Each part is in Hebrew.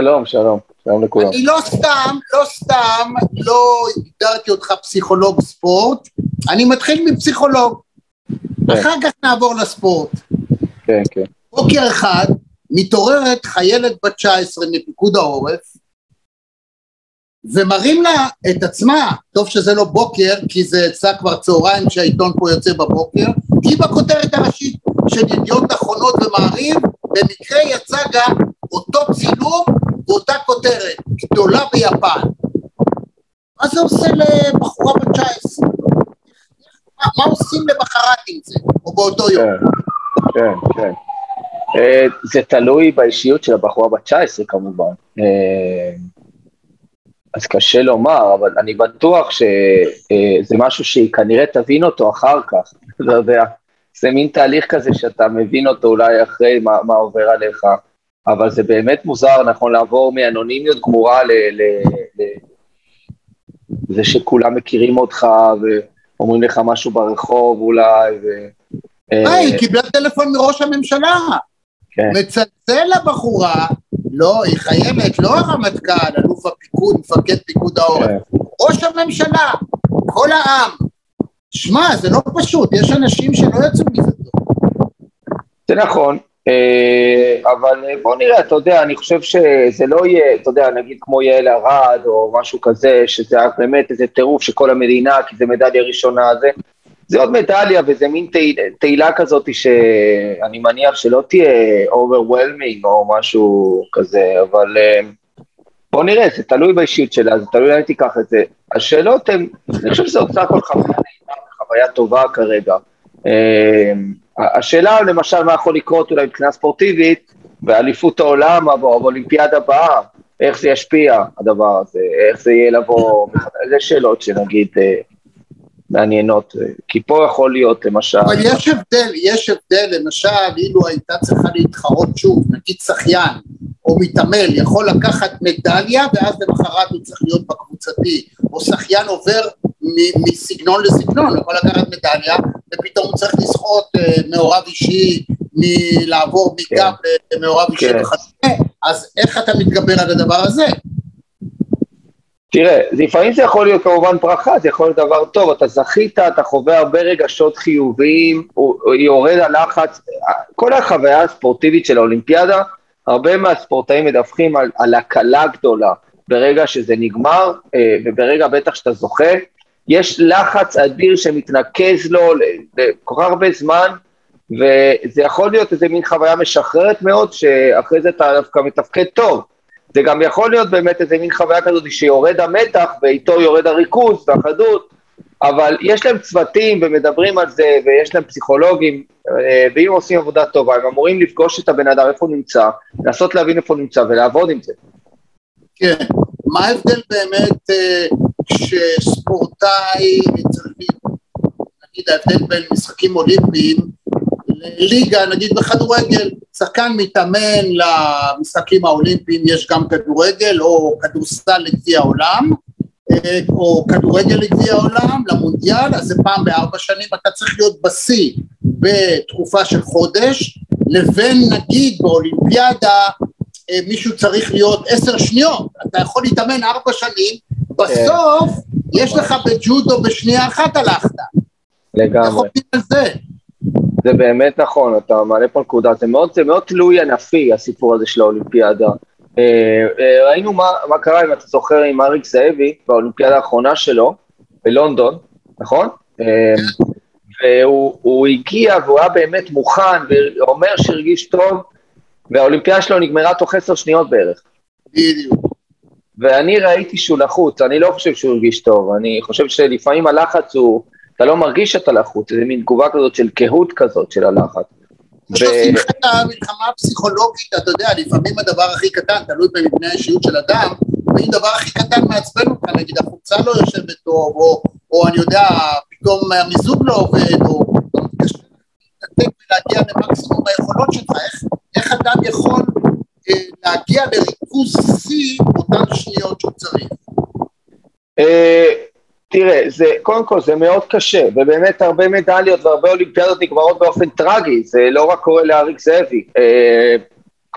שלום, שלום, שלום לכולם. אני לא סתם, לא סתם, לא הגדרתי אותך פסיכולוג ספורט, אני מתחיל מפסיכולוג, כן. אחר כך נעבור לספורט. כן, כן. בוקר אחד מתעוררת חיילת בת 19 מפיקוד העורף ומראים לה את עצמה, טוב שזה לא בוקר כי זה אצלה כבר צהריים כשהעיתון פה יוצא בבוקר, היא בכותרת הראשית של ידיעות אחרונות ומעריב, במקרה יצא גם אותו צילום ואותה כותרת, גדולה ביפן. מה זה עושה לבחורה בת 19? מה, מה עושים למחרת עם זה, או באותו יום? כן, כן, כן. אה, זה תלוי באישיות של הבחורה בת 19 כמובן. אה, אז קשה לומר, אבל אני בטוח שזה משהו שהיא כנראה תבין אותו אחר כך, לא יודע. זה מין תהליך כזה שאתה מבין אותו אולי אחרי מה, מה עובר עליך, אבל זה באמת מוזר, נכון, לעבור מאנונימיות גמורה ל... ל, ל זה שכולם מכירים אותך ואומרים לך משהו ברחוב אולי, ו... אה, היא קיבלה טלפון מראש הממשלה. כן. מצלצל לבחורה, לא, היא חייבת, לא הרמטכ"ל, אלוף הפיקוד, מפקד פיקוד העורף, כן. ראש הממשלה, כל העם. שמע, זה לא פשוט, יש אנשים שלא יצאו מזה טוב. זה נכון, אה, אבל בוא נראה, אתה יודע, אני חושב שזה לא יהיה, אתה יודע, נגיד כמו יעל ארד או משהו כזה, שזה היה באמת איזה טירוף שכל המדינה, כי זה מדליה ראשונה, זה, זה עוד מדליה וזה מין תהיל, תהילה כזאת שאני מניח שלא תהיה overwhelming או משהו כזה, אבל אה, בוא נראה, זה תלוי באישיות שלה, זה תלוי לאן תיקח את זה. השאלות הן, אני חושב שזה עושה כל חוויה נעימה וחוויה טובה כרגע. השאלה למשל מה יכול לקרות אולי מבחינה ספורטיבית, באליפות העולם או באולימפיאדה הבאה, איך זה ישפיע הדבר הזה, איך זה יהיה לבוא, זה שאלות שנגיד אה, מעניינות, אה, כי פה יכול להיות למשל, אבל יש הבדל, יש הבדל, למשל, אילו הייתה צריכה להתחרות שוב, נגיד שחיין או מתעמל, יכול לקחת מדליה ואז למחרת הוא צריך להיות בקבוצתי, או שחיין עובר מסגנון לסגנון, יכול לקחת מדליה ופתאום הוא צריך לסחוט אה, מעורב אישי, מלעבור מגב למעורב אישי כן. וכדומה, אז איך אתה מתגבר על הדבר הזה? תראה, לפעמים זה יכול להיות כמובן ברכה, זה יכול להיות דבר טוב, אתה זכית, אתה חווה הרבה רגשות חיוביים, הוא- הוא- יורד הלחץ, כל החוויה הספורטיבית של האולימפיאדה, הרבה מהספורטאים מדווחים על, על הקלה גדולה ברגע שזה נגמר, אה, וברגע בטח שאתה זוכה, יש לחץ אדיר שמתנקז לו לכל כך הרבה זמן, וזה יכול להיות איזה מין חוויה משחררת מאוד, שאחרי זה אתה דווקא מתפקד טוב. זה גם יכול להיות באמת איזה מין חוויה כזאת שיורד המתח ואיתו יורד הריכוז והחדות, אבל יש להם צוותים ומדברים על זה ויש להם פסיכולוגים, אה, ואם עושים עבודה טובה, הם אמורים לפגוש את הבן אדם איפה הוא נמצא, לנסות להבין איפה הוא נמצא ולעבוד עם זה. כן, מה ההבדל באמת אה, כשספורטאי צריך, נגיד ההבדל בין משחקים אולימפיים לליגה, נגיד בכדורגל, שחקן מתאמן למשחקים האולימפיים, יש גם כדורגל או כדורסל לגביע העולם, או כדורגל לגביע העולם, למונדיאל, אז זה פעם בארבע שנים, אתה צריך להיות בשיא בתקופה של חודש, לבין נגיד באולימפיאדה אה, מישהו צריך להיות עשר שניות, אתה יכול להתאמן ארבע שנים, בסוף יש לך בג'ודו בשנייה אחת הלכת, איך לגמרי. עובדים על זה? זה באמת נכון, אתה מעלה פה נקודה, זה מאוד, זה מאוד תלוי ענפי הסיפור הזה של האולימפיאדה. אה, אה, ראינו מה, מה קרה, אם אתה זוכר, עם אריק זאבי באולימפיאדה האחרונה שלו, בלונדון, נכון? אה, והוא הוא הגיע והוא היה באמת מוכן, ואומר שהרגיש טוב, והאולימפיאדה שלו נגמרה תוך עשר שניות בערך. בדיוק. ואני ראיתי שהוא לחוץ, אני לא חושב שהוא הרגיש טוב, אני חושב שלפעמים הלחץ הוא, אתה לא מרגיש שאתה לחוץ, זה מין תגובה כזאת של קהות כזאת של הלחץ. לך את המלחמה הפסיכולוגית, אתה יודע, לפעמים הדבר הכי קטן, תלוי במבנה האישיות של אדם, ואם דבר הכי קטן מעצבן אותך, נגיד החולצה לא יושבת טוב, או, או אני יודע, פתאום המיזוג לא עובד, או אתה מתקשר להתנתק ולהגיע למקסימום היכולות שלך, איך, איך אדם יכול אה, להגיע לריכוז שיא אותן שניות שהוא צריך? אה, תראה, זה, קודם כל זה מאוד קשה, ובאמת הרבה מדליות והרבה אולימפיאדות נגמרות באופן טרגי, זה לא רק קורה לאריק זאבי. אה,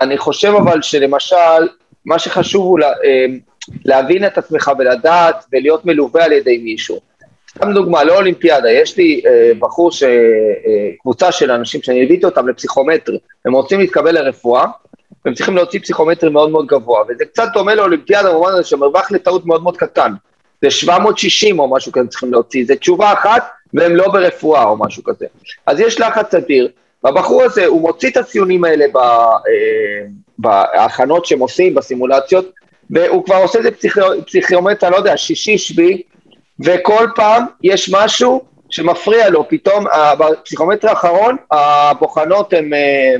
אני חושב אבל שלמשל, מה שחשוב הוא לה, אה, להבין את עצמך ולדעת ולהיות מלווה על ידי מישהו. סתם דוגמה, לא אולימפיאדה, יש לי אה, בחור, ש, אה, קבוצה של אנשים שאני ליוויתי אותם לפסיכומטרי, הם רוצים להתקבל לרפואה, והם צריכים להוציא פסיכומטרי מאוד מאוד גבוה, וזה קצת דומה לאולימפיאדה במובן הזה שמרווח לטעות מאוד מאוד קטן. זה 760 או משהו כזה צריכים להוציא, זה תשובה אחת והם לא ברפואה או משהו כזה. אז יש לחץ אדיר, והבחור הזה, הוא מוציא את הציונים האלה ב, אה, בהכנות שהם עושים, בסימולציות, והוא כבר עושה את זה פסיכיומטר, לא יודע, שישי, שביעי, וכל פעם יש משהו שמפריע לו, פתאום, בפסיכומטר האחרון, הבוחנות הם אה,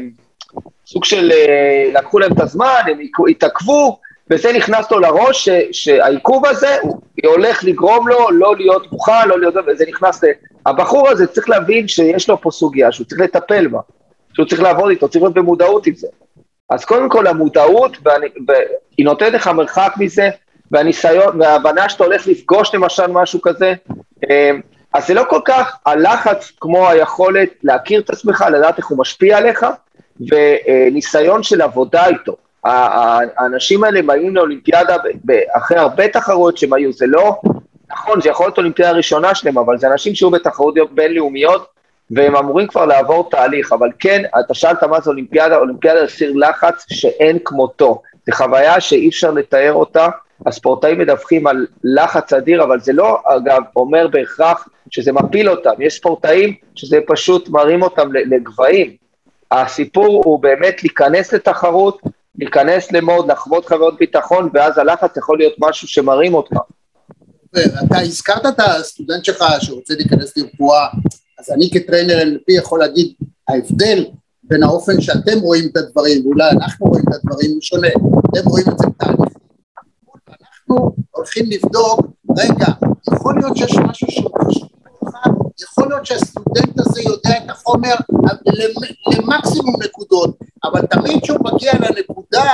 סוג של, אה, לקחו להם את הזמן, הם התעכבו, וזה נכנס לו לראש, ש, שהעיכוב הזה, הוא הולך לגרום לו לא להיות מוכן, לא להיות, וזה נכנס ל... הבחור הזה צריך להבין שיש לו פה סוגיה, שהוא צריך לטפל בה, שהוא צריך לעבוד איתו, צריך להיות במודעות עם זה. אז קודם כל המודעות, ואני, היא נותנת לך מרחק מזה, והניסיון, וההבנה שאתה הולך לפגוש למשל משהו כזה, אמ, אז זה לא כל כך הלחץ כמו היכולת להכיר את עצמך, לדעת איך הוא משפיע עליך, וניסיון של עבודה איתו. האנשים האלה באים לאולימפיאדה אחרי הרבה תחרויות שהם היו, זה לא, נכון, זה יכול להיות אולימפיאדה ראשונה שלהם, אבל זה אנשים שהיו בתחרויות בינלאומיות, והם אמורים כבר לעבור תהליך, אבל כן, אתה שאלת מה זה אולימפיאדה, אולימפיאדה זה סיר לחץ שאין כמותו, זו חוויה שאי אפשר לתאר אותה, הספורטאים מדווחים על לחץ אדיר, אבל זה לא, אגב, אומר בהכרח שזה מפיל אותם, יש ספורטאים שזה פשוט מרים אותם לגבהים. הסיפור הוא באמת להיכנס לתחרות, להיכנס למוד, לחוות חוויות ביטחון, ואז הלחץ יכול להיות משהו שמרים אותך. אתה הזכרת את הסטודנט שלך שרוצה להיכנס לרפואה, אז אני כטריינר NLP יכול להגיד, ההבדל בין האופן שאתם רואים את הדברים, ואולי אנחנו רואים את הדברים, הוא שונה. אתם רואים את זה בתהליך. אנחנו הולכים לבדוק, רגע, יכול להיות שיש משהו שהוא חשוב לך, יכול להיות שהסטודנט הזה יודע את החומר למקסימום נקודות, אבל תמיד כשהוא מגיע לנקודה,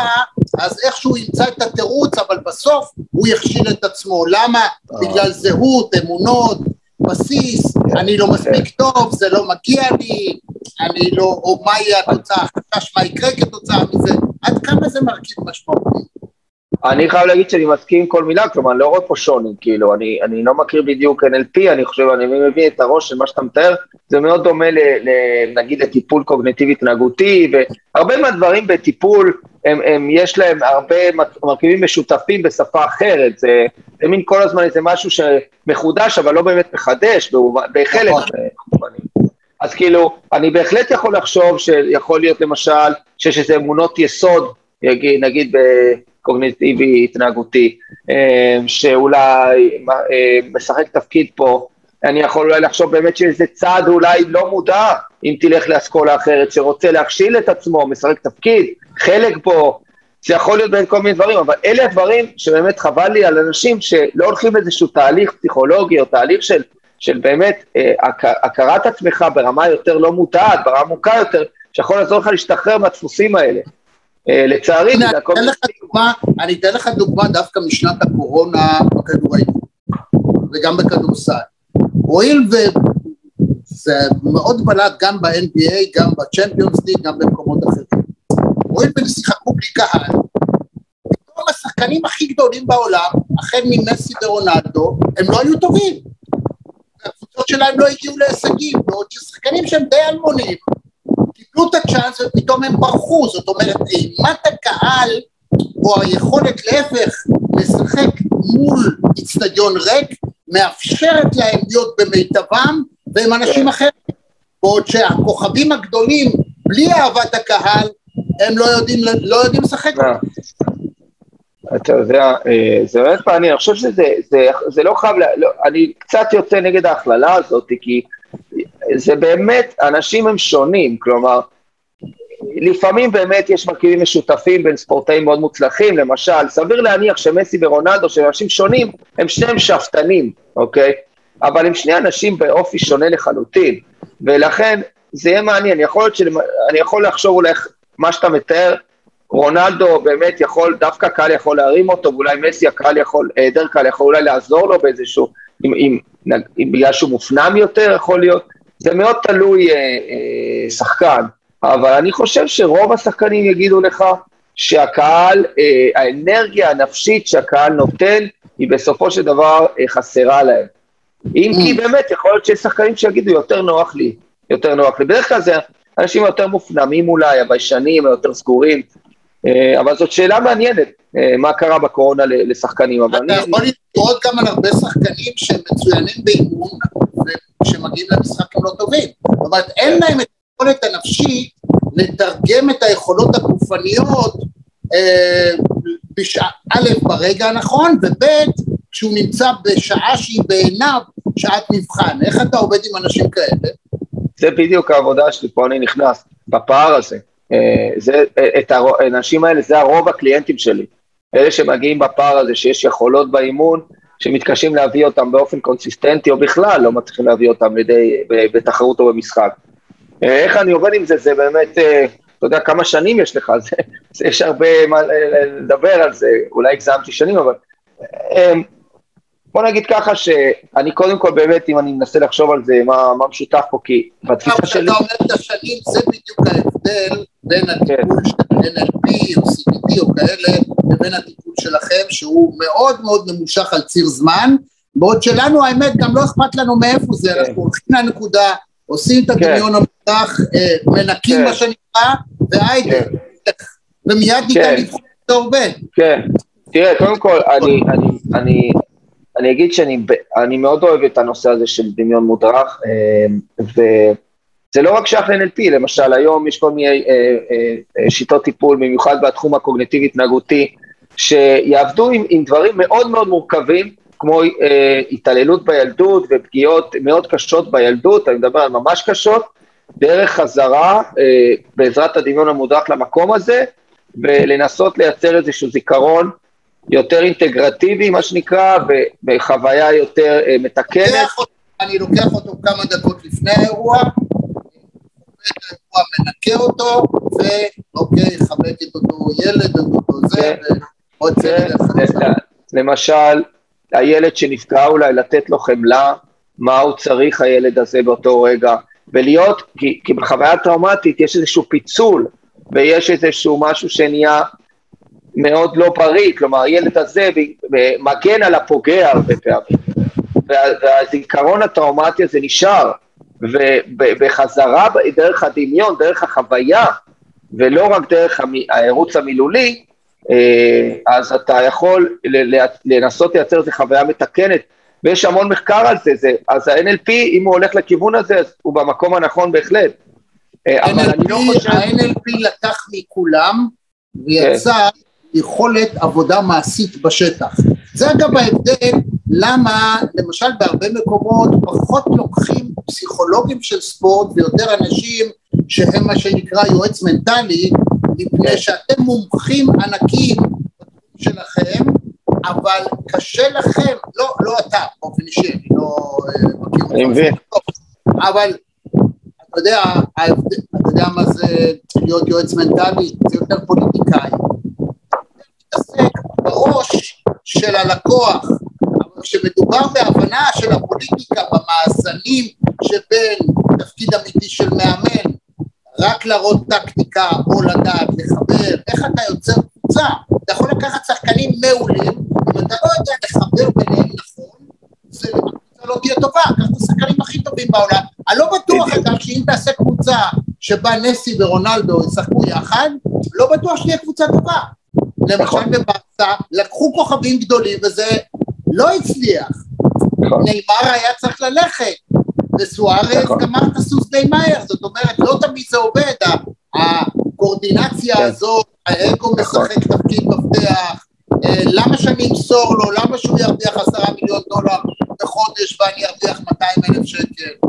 אז איכשהו ימצא את התירוץ, אבל בסוף הוא יכשיל את עצמו. למה? בגלל זהות, אמונות, בסיס, אני לא מספיק טוב, זה לא מגיע לי, אני לא, או מה יהיה התוצאה, מה יקרה כתוצאה מזה, עד כמה זה מרכיב משמעותי. אני חייב להגיד שאני מסכים עם כל מילה, כלומר, אני לא רואה פה שוני, כאילו, אני, אני לא מכיר בדיוק NLP, אני חושב, אני מבין את הראש של מה שאתה מתאר, זה מאוד דומה, ל, ל, נגיד, לטיפול קוגנטיבי התנהגותי, והרבה מהדברים בטיפול, הם, הם, יש להם הרבה מרכיבים משותפים בשפה אחרת, זה, זה מין כל הזמן איזה משהו שמחודש, אבל לא באמת מחדש, בחלק נכון. מהמובנים. אז כאילו, אני בהחלט יכול לחשוב שיכול להיות למשל, שיש איזה אמונות יסוד, נגיד, נגיד קוגניטיבי התנהגותי, אה, שאולי אה, משחק תפקיד פה, אני יכול אולי לחשוב באמת שאיזה צעד אולי לא מודע, אם תלך לאסכולה אחרת, שרוצה להכשיל את עצמו, משחק תפקיד, חלק פה, זה יכול להיות בין כל מיני דברים, אבל אלה הדברים שבאמת חבל לי על אנשים שלא הולכים לאיזשהו תהליך פסיכולוגי או תהליך של, של באמת אה, הכרת עצמך ברמה יותר לא מודעת, ברמה עמוקה יותר, שיכול לעזור לך להשתחרר מהדפוסים האלה. אה, לצערי, זה הכל... אני אתן לך דוגמה דווקא משנת הקורונה בכדורגל, וגם בכדורסל. הואיל וזה מאוד בלט גם ב-NBA, גם בצ'מפיונס ליג, גם במקומות אחרים. הואיל ושיחקו בלי קהל, פתאום השחקנים הכי גדולים בעולם, החל ממסי ורונלדו, הם לא היו טובים. הקבוצות שלהם לא הגיעו להישגים, בעוד ששחקנים שהם די אלמונים, קיבלו את הצ'אנס ופתאום הם ברחו, זאת אומרת אימת הקהל או היכולת להפך לשחק מול איצטדיון ריק מאפשרת להם להיות במיטבם והם אנשים אחרים. בעוד שהכוכבים הגדולים בלי אהבת הקהל הם לא יודעים, לא יודעים לשחק. אה. אתה יודע, אה, זה באמת מעניין, אני חושב שזה זה, זה לא חייב, לא, אני קצת יוצא נגד ההכללה הזאת, כי זה באמת, אנשים הם שונים, כלומר, לפעמים באמת יש מרכיבים משותפים בין ספורטאים מאוד מוצלחים, למשל, סביר להניח שמסי ורונלדו, שהם אנשים שונים, הם שניהם שאפתנים, אוקיי? אבל הם שני אנשים באופי שונה לחלוטין, ולכן זה יהיה מעניין, יכול להיות שאני יכול לחשוב אולי מה שאתה מתאר, רונלדו באמת יכול, דווקא קהל יכול להרים אותו, ואולי מסי הקהל יכול, היעדר קהל יכול אולי לעזור לו באיזשהו אם, אם, אם בגלל שהוא מופנם יותר, יכול להיות, זה מאוד תלוי אה, אה, שחקן, אבל אני חושב שרוב השחקנים יגידו לך שהקהל, אה, האנרגיה הנפשית שהקהל נותן, היא בסופו של דבר אה, חסרה להם. אם כי mm. באמת, יכול להיות שיש שחקנים שיגידו, יותר נוח לי, יותר נוח לי. בדרך כלל זה אנשים יותר מופנמים אולי, הביישנים, היותר סגורים, אה, אבל זאת שאלה מעניינת, אה, מה קרה בקורונה לשחקנים. אתה אני... יכול לראות גם על הרבה שחקנים שהם מצוינים באימון, וכשמגיעים למשחק הם לא טובים. זאת אומרת, אין להם את היכולת הנפשית לתרגם את היכולות הגופניות, אה, בשעה, א', ברגע הנכון, וב', כשהוא נמצא בשעה שהיא בעיניו שעת מבחן. איך אתה עובד עם אנשים כאלה? זה בדיוק העבודה שלי, פה אני נכנס, בפער הזה. אה, זה, את האנשים האלה, זה הרוב הקליינטים שלי. אלה שמגיעים בפער הזה, שיש יכולות באימון, שמתקשים להביא אותם באופן קונסיסטנטי, או בכלל לא מצליחים להביא אותם לידי, בתחרות או במשחק. אה, איך אני עובד עם זה, זה באמת, אה, אתה יודע כמה שנים יש לך, זה, יש הרבה מה לדבר על זה, אולי הגזמתי שנים, אבל בוא נגיד ככה שאני קודם כל באמת, אם אני מנסה לחשוב על זה, מה, מה משותף פה, כי בתפיסה שלי... כשאתה אומר את השנים, זה בדיוק ההבדל בין הטיפול של NLP או CBT או כאלה, לבין הטיפול שלכם, שהוא מאוד מאוד ממושך על ציר זמן, בעוד שלנו האמת גם לא אכפת לנו מאיפה זה, כן. אנחנו הולכים לנקודה, עושים את הדמיון כן. המותח, אה, מנקים כן. מה שנקרא, והיידה, ומיד ניתן לבחור את העובד. כן, תראה, קודם כל, אני, אני, אגיד שאני מאוד אוהב את הנושא הזה של דמיון מודרך, אה, וזה לא רק שייך ל-NLP, למשל היום יש כל מיני אה, אה, שיטות טיפול, במיוחד בתחום הקוגנטיבי-התנהגותי, שיעבדו עם, עם דברים מאוד מאוד מורכבים, כמו התעללות בילדות ופגיעות מאוד קשות בילדות, אני מדבר על ממש קשות, דרך חזרה בעזרת הדמיון המודרך למקום הזה, ולנסות לייצר איזשהו זיכרון יותר אינטגרטיבי, מה שנקרא, בחוויה יותר uh, מתקנת. אני לוקח אותו כמה דקות לפני האירוע, האירוע מנקה אותו, ואוקיי, חבק את אותו ילד, את אותו זה, ועוד זה. למשל, הילד שנפגע אולי לתת לו חמלה, מה הוא צריך הילד הזה באותו רגע, ולהיות, כי, כי בחוויה טראומטית יש איזשהו פיצול, ויש איזשהו משהו שנהיה מאוד לא בריא, כלומר הילד הזה מגן על הפוגע הרבה פעמים, והזיכרון הטראומטי הזה נשאר, ובחזרה דרך הדמיון, דרך החוויה, ולא רק דרך הערוץ המילולי, אה, אז אתה יכול לנסות לייצר איזו חוויה מתקנת, ויש המון מחקר על זה, זה אז ה-NLP, אם הוא הולך לכיוון הזה, אז הוא במקום הנכון בהחלט. אה, אבל אני לא חושב... ה-NLP לקח מכולם, ויצא כן. יכולת עבודה מעשית בשטח. זה אגב ההבדל למה למשל בהרבה מקומות פחות לוקחים פסיכולוגים של ספורט ויותר אנשים שהם מה שנקרא יועץ מנטלי מפני שאתם מומחים ענקים שלכם אבל קשה לכם, לא, לא אתה באופן אישי, אני לא אה, מכיר אותך, אני מבין, אבל אתה יודע, אתה יודע מה זה להיות יועץ מנטלי, זה יותר פוליטיקאי, מתעסק בראש של הלקוח, אבל כשמדובר בהבנה של הפוליטיקה במאזנים שבין תפקיד אמיתי של מאמן, רק להראות טקטיקה או לדעת לחבר, איך אתה יוצר קבוצה, אתה יכול לקחת שחקנים מעולים, אם אתה לא יודע לחבר ביניהם נכון, זה לא תהיה טובה, קח את השחקנים הכי טובים בעולם, אני לא בטוח אגב שאם תעשה קבוצה שבה נסי ורונלדו ישחקו יחד, לא בטוח שתהיה קבוצה טובה, למשל נכון. בברסה, לקחו כוכבים גדולים וזה לא הצליח. נכון. נאמר היה צריך ללכת, וסוארז נכון. גמר את הסוס די מהר, זאת אומרת לא תמיד זה עובד, הקורדינציה כן. הזאת, האגו משחק תפקיד מפתח, אה, למה שאני אמסור לו, למה שהוא ירוויח עשרה מיליון דולר בחודש ואני ארוויח 200 אלף שקל?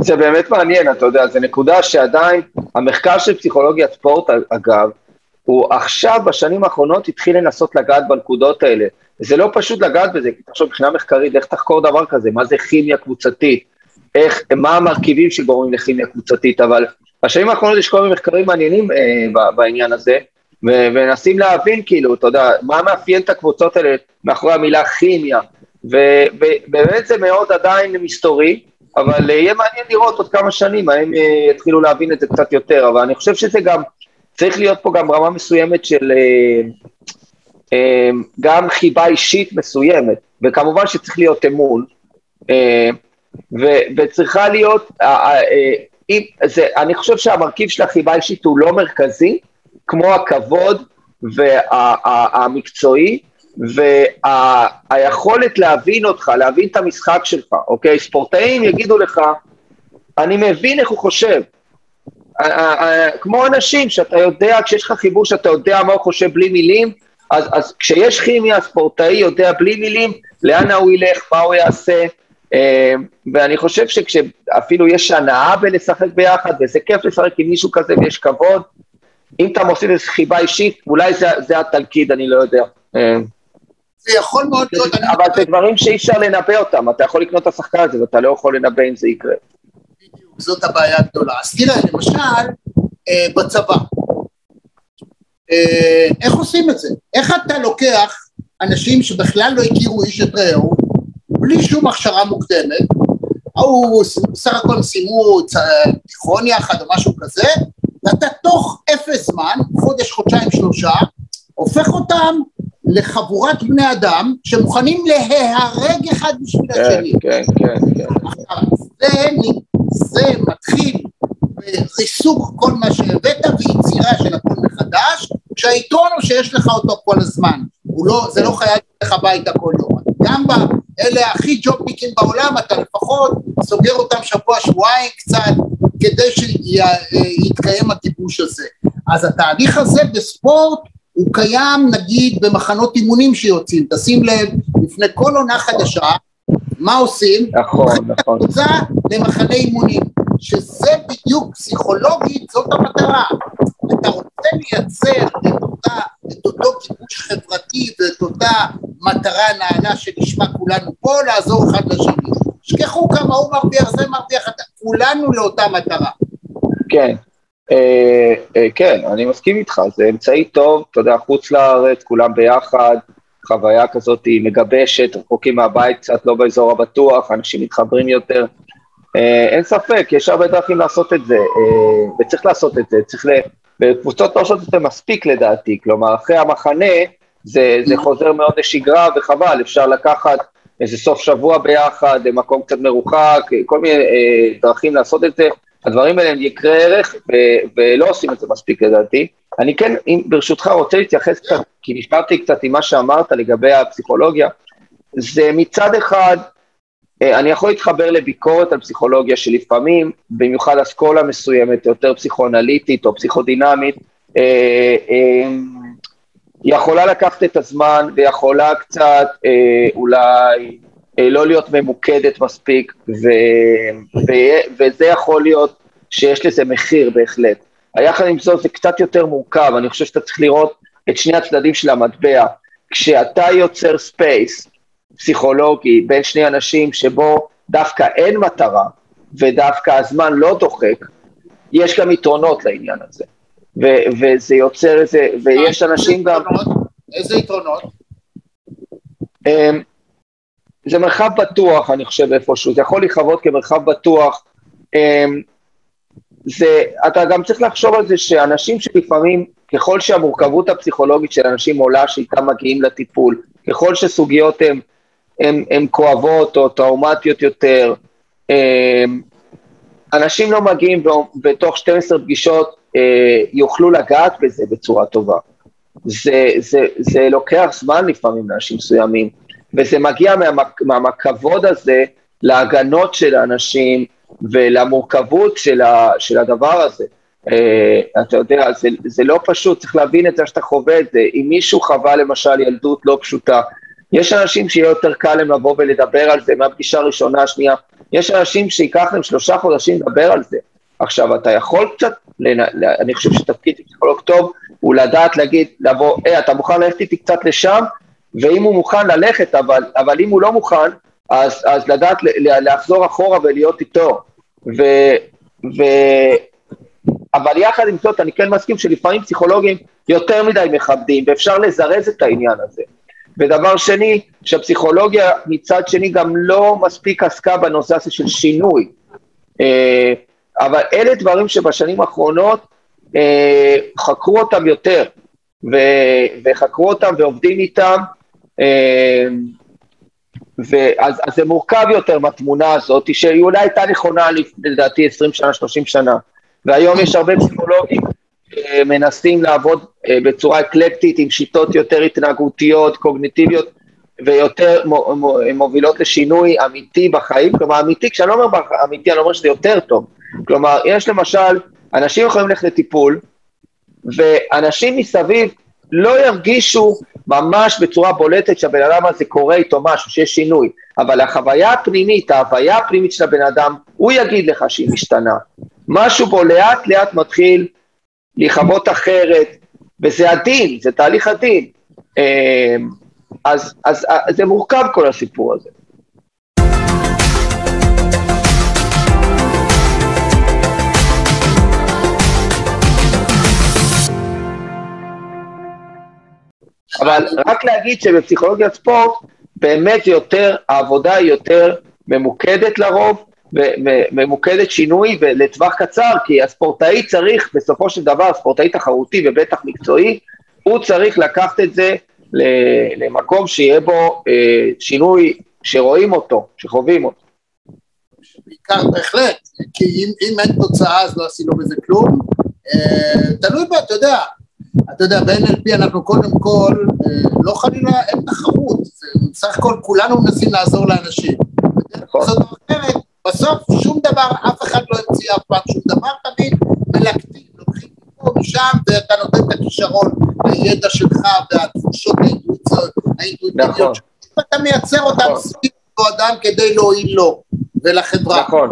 זה באמת מעניין, אתה יודע, זו נקודה שעדיין, המחקר של פסיכולוגיית ספורט, אגב, הוא עכשיו, בשנים האחרונות, התחיל לנסות לגעת בנקודות האלה. זה לא פשוט לגעת בזה, כי תחשוב מבחינה מחקרית, איך תחקור דבר כזה, מה זה כימיה קבוצתית, איך, מה המרכיבים שגורמים לכימיה קבוצתית, אבל בשנים האחרונות יש כל מיני מחקרים מעניינים אה, בעניין הזה, ומנסים להבין, כאילו, אתה יודע, מה מאפיין את הקבוצות האלה מאחורי המילה כימיה, ובאמת זה מאוד עדיין מסתורי, אבל יהיה מעניין לראות עוד כמה שנים, האם יתחילו להבין את זה קצת יותר, אבל אני חושב שזה גם, צריך להיות פה גם רמה מסוימת של גם חיבה אישית מסוימת, וכמובן שצריך להיות אמון, וצריכה להיות, אם, זה, אני חושב שהמרכיב של החיבה האישית הוא לא מרכזי, כמו הכבוד והמקצועי, והיכולת להבין אותך, להבין את המשחק שלך, אוקיי? ספורטאים יגידו לך, אני מבין איך הוא חושב. כמו אנשים שאתה יודע, כשיש לך חיבור שאתה יודע מה הוא חושב בלי מילים, אז, אז כשיש כימיה, ספורטאי יודע בלי מילים לאן הוא ילך, מה הוא יעשה, אה, ואני חושב שכשאפילו יש הנאה בלשחק ביחד, וזה כיף לשחק עם מישהו כזה ויש כבוד, אם אתה מוסיף איזו חיבה אישית, אולי זה, זה התלכיד, אני לא יודע. אה, זה יכול מאוד להיות... אבל זה דברים שאי אפשר לנבא אותם, אתה יכול לקנות את השחקן הזה ואתה לא יכול לנבא אם זה יקרה. זאת הבעיה הגדולה. אז תראה, למשל, אה, בצבא, איך עושים את זה? איך אתה לוקח אנשים שבכלל לא הכירו איש את רעהו, בלי שום הכשרה מוקדמת, ההוא בסך הכל סיימו תיכון יחד או משהו כזה, ואתה תוך אפס זמן, חודש, חודשיים, שלושה, הופך אותם לחבורת בני אדם שמוכנים להיהרג אחד בשביל כן, השני. כן, כן, כן. זה, זה מתחיל בריסוק כל מה שהבאת ויצירה של הכל מחדש, כשהיתרון הוא שיש לך אותו כל הזמן, לא, זה לא חייב לך הביתה כל יום. גם באלה הכי ג'ובניקים בעולם, אתה לפחות סוגר אותם שבוע, שבועיים קצת, כדי שיתקיים הגיבוש הזה. אז התהליך הזה בספורט הוא קיים נגיד במחנות אימונים שיוצאים, תשים לב, לפני כל עונה חדשה, מה עושים? נכון, נכון. קבוצה למחנה אימונים, שזה בדיוק פסיכולוגית, זאת המטרה. אתה רוצה לייצר את, אותה, את אותו גיבוש חברתי ואת אותה מטרה נעלה שלשמה כולנו פה, לעזור אחד לשני. שכחו כמה הוא מרוויח, זה מרוויח, כולנו לאותה מטרה. כן, אה, אה, כן, אני מסכים איתך, זה אמצעי טוב, אתה יודע, חוץ לארץ, כולם ביחד, חוויה כזאת היא מגבשת, רחוקים מהבית קצת, לא באזור הבטוח, אנשים מתחברים יותר. אה, אין ספק, יש הרבה דרכים לעשות את זה, אה, וצריך לעשות את זה, צריך ל... וקבוצות לא עושות את זה מספיק לדעתי, כלומר, אחרי המחנה, זה, זה חוזר מאוד לשגרה וחבל, אפשר לקחת איזה סוף שבוע ביחד, מקום קצת מרוחק, כל מיני אה, דרכים לעשות את זה. הדברים האלה הם יקרי ערך, ו- ולא עושים את זה מספיק לדעתי. אני כן, אם ברשותך, רוצה להתייחס קצת, כי נשמעתי קצת עם מה שאמרת לגבי הפסיכולוגיה. זה מצד אחד, אה, אני יכול להתחבר לביקורת על פסיכולוגיה שלפעמים, במיוחד אסכולה מסוימת, יותר פסיכואנליטית או פסיכודינמית, אה, אה, יכולה לקחת את הזמן ויכולה קצת אולי לא להיות ממוקדת מספיק, ו, ו, וזה יכול להיות שיש לזה מחיר בהחלט. יחד עם זאת זה קצת יותר מורכב, אני חושב שאתה צריך לראות את שני הצדדים של המטבע. כשאתה יוצר space פסיכולוגי בין שני אנשים שבו דווקא אין מטרה ודווקא הזמן לא דוחק, יש גם יתרונות לעניין הזה. ו- וזה יוצר איזה, ויש אנשים גם... איזה יתרונות? זה מרחב בטוח, אני חושב, איפשהו, זה יכול להיחוות כמרחב בטוח. אמ, זה, אתה גם צריך לחשוב על זה שאנשים שלפעמים, ככל שהמורכבות הפסיכולוגית של אנשים עולה שאיתם מגיעים לטיפול, ככל שסוגיות הן כואבות או טראומטיות יותר, אמ, אנשים לא מגיעים בתוך 12 פגישות, אה, יוכלו לגעת בזה בצורה טובה. זה, זה, זה לוקח זמן לפעמים לאנשים מסוימים, וזה מגיע מה, מהכבוד הזה להגנות של האנשים ולמורכבות של, ה, של הדבר הזה. Uh, אתה יודע, זה, זה לא פשוט, צריך להבין את זה שאתה חווה את זה. אם מישהו חווה למשל ילדות לא פשוטה, יש אנשים שיהיה יותר קל להם לבוא ולדבר על זה מהפגישה הראשונה, השנייה. יש אנשים שייקח להם שלושה חודשים לדבר על זה. עכשיו, אתה יכול קצת, אני חושב שתפקיד פסיכולוג טוב הוא לדעת להגיד, לבוא, היי, אתה מוכן ללכת איתי קצת לשם, ואם הוא מוכן ללכת, אבל, אבל אם הוא לא מוכן, אז, אז לדעת לחזור אחורה ולהיות איתו. ו, ו, אבל יחד עם זאת, אני כן מסכים שלפעמים פסיכולוגים יותר מדי מכבדים, ואפשר לזרז את העניין הזה. ודבר שני, שהפסיכולוגיה מצד שני גם לא מספיק עסקה בנושא הזה של שינוי. אה, אבל אלה דברים שבשנים האחרונות אה, חקרו אותם יותר, וחקרו אותם ועובדים איתם, ואז אז זה מורכב יותר מהתמונה הזאת, שהיא אולי הייתה נכונה לדעתי 20 שנה, 30 שנה, והיום יש הרבה פסיכולוגים מנסים לעבוד בצורה אקלקטית עם שיטות יותר התנהגותיות, קוגניטיביות, ויותר מובילות לשינוי אמיתי בחיים, כלומר אמיתי, כשאני לא אומר אמיתי, אני לא אומר שזה יותר טוב, כלומר, יש למשל, אנשים יכולים ללכת לטיפול, ואנשים מסביב לא ירגישו ממש בצורה בולטת שהבן אדם הזה קורה איתו משהו, שיש שינוי, אבל החוויה הפנימית, ההוויה הפנימית של הבן אדם, הוא יגיד לך שהיא משתנה. משהו בו לאט לאט מתחיל להיכבות אחרת, וזה הדין, זה תהליך הדין. אמ, אז, אז, אז זה מורכב כל הסיפור הזה. אבל רק להגיד שבפסיכולוגיית ספורט, באמת יותר, העבודה היא יותר ממוקדת לרוב, ממוקדת שינוי ולטווח קצר, כי הספורטאי צריך, בסופו של דבר, ספורטאי תחרותי ובטח מקצועי, הוא צריך לקחת את זה למקום שיהיה בו אה, שינוי שרואים אותו, שחווים אותו. בעיקר בהחלט, כי אם, אם אין תוצאה אז לא עשינו בזה כלום. אה, תלוי בה, אתה יודע, אתה יודע, ב-NLP אנחנו קודם כל, אה, לא חלילה, אין תחרות, בסך הכל כולנו מנסים לעזור לאנשים. נכון. אחרת, בסוף שום דבר, אף אחד לא המציא אף פעם שום דבר, תמיד מלקטים, לוקחים מפה משם, ואתה נותן את הכישרון, הידע שלך והתחושות האינטואיטיביות נכון. שלך, ואתה מייצר אותם נכון. סביב אותו אדם כדי להועיל לו ולחברה. נכון,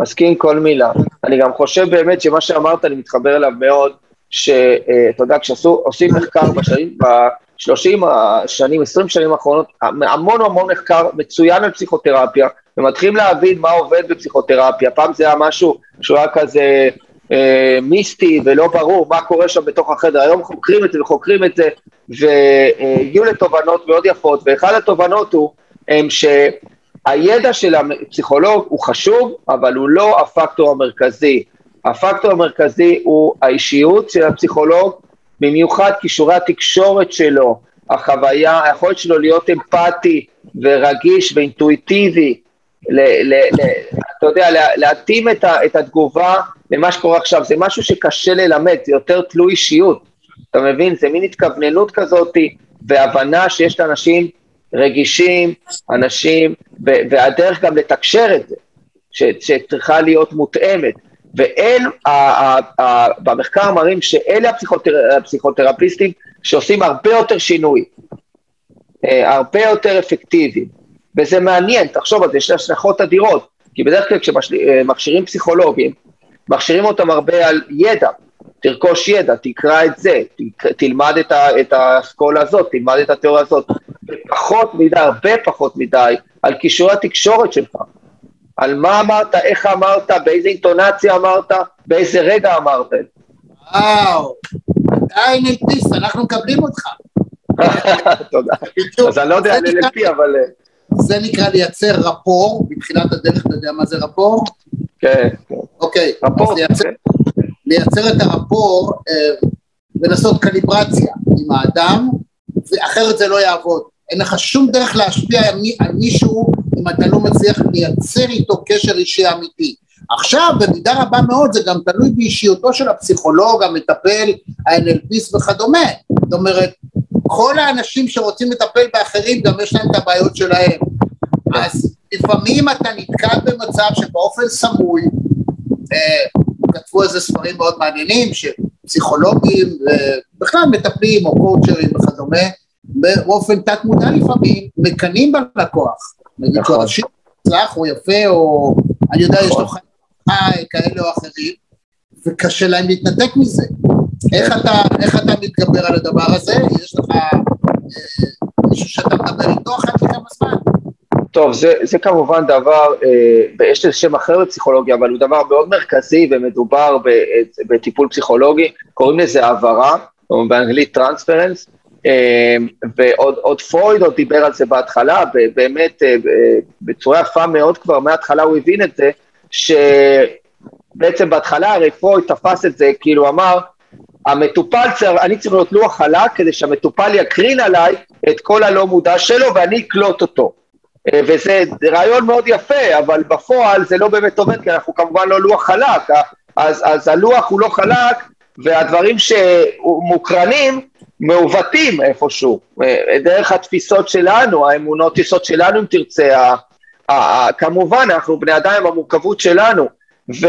מסכים כל מילה. אני גם חושב באמת שמה שאמרת, אני מתחבר אליו מאוד, שאתה יודע, כשעושים מחקר בשנים, בשלושים השנים, עשרים שנים האחרונות, המון המון מחקר מצוין על פסיכותרפיה, ומתחילים להבין מה עובד בפסיכותרפיה. פעם זה היה משהו שהוא היה כזה אה, מיסטי ולא ברור מה קורה שם בתוך החדר. היום חוקרים את זה וחוקרים את זה, והגיעו לתובנות מאוד יפות, ואחת התובנות הוא הם שהידע של הפסיכולוג הוא חשוב, אבל הוא לא הפקטור המרכזי. הפקטור המרכזי הוא האישיות של הפסיכולוג, במיוחד כישורי התקשורת שלו, החוויה, היכולת שלו להיות אמפתי ורגיש ואינטואיטיבי, ל, ל, ל, אתה יודע, להתאים את, ה, את התגובה למה שקורה עכשיו, זה משהו שקשה ללמד, זה יותר תלוי אישיות, אתה מבין? זה מין התכווננות כזאת והבנה שיש לאנשים רגישים, אנשים, והדרך גם לתקשר את זה, שצריכה להיות מותאמת. ואל, במחקר מראים שאלה הפסיכותר, הפסיכותרפיסטים שעושים הרבה יותר שינוי, אה, הרבה יותר אפקטיביים, וזה מעניין, תחשוב על זה, יש השלכות אדירות, כי בדרך כלל כשמכשירים פסיכולוגים, מכשירים אותם הרבה על ידע, תרכוש ידע, תקרא את זה, תלמד את, ה, את האסכולה הזאת, תלמד את התיאוריה הזאת, פחות מדי, הרבה פחות מדי, על כישורי התקשורת שלך. על מה אמרת, איך אמרת, באיזה אינטונציה אמרת, באיזה רגע אמרת. וואו, אתה NLPיסט, אנחנו מקבלים אותך. תודה. אז אני לא יודע על NLP, אבל... אה, זה נקרא לייצר רפור, מבחינת הדרך, אתה יודע מה זה רפור? כן, כן. אוקיי, רפור, לייצר, כן. לייצר את הרפור אה, ולעשות קליברציה עם האדם, ואחרת זה לא יעבוד. אין לך שום דרך להשפיע על מישהו אם אתה לא מצליח לייצר איתו קשר אישי אמיתי. עכשיו במידה רבה מאוד זה גם תלוי באישיותו של הפסיכולוג, המטפל, ה-NLPיסט וכדומה. זאת אומרת, כל האנשים שרוצים לטפל באחרים גם יש להם את הבעיות שלהם. אז לפעמים אתה נתקל במצב שבאופן סמוי, אה, כתבו איזה ספרים מאוד מעניינים שפסיכולוגים ובכלל מטפלים או קואוצ'רים וכדומה, באופן תת מודע לפעמים מקנאים בלקוח. נגיד שהוא נכון. אנשים מוצלח או יפה או אני יודע יש לו נכון. חיים כאלה או אחרים וקשה להם להתנתק מזה. איך כן. אתה, איך אתה מתגבר על הדבר הזה? יש לך אה, מישהו שאתה מדבר איתו אחת לכמה זמן? טוב, זה, זה כמובן דבר, אה, יש לזה שם אחר בפסיכולוגיה, אבל הוא דבר מאוד מרכזי ומדובר בטיפול פסיכולוגי, קוראים לזה העברה, או באנגלית transference, ועוד פרויד עוד דיבר על זה בהתחלה, באמת בצורה יפה מאוד כבר, מההתחלה הוא הבין את זה, שבעצם בהתחלה הרי פרויד תפס את זה, כאילו אמר, המטופל אני צריך להיות לוח חלק כדי שהמטופל יקרין עליי את כל הלא מודע שלו ואני אקלוט אותו. אה, וזה רעיון מאוד יפה, אבל בפועל זה לא באמת עובד, כי אנחנו כמובן לא לוח חלק, אה, אז, אז הלוח הוא לא חלק, והדברים שמוקרנים מעוותים איפשהו, אה, דרך התפיסות שלנו, האמונות תפיסות שלנו אם תרצה, כמובן אנחנו בני אדם עם המורכבות שלנו, ו...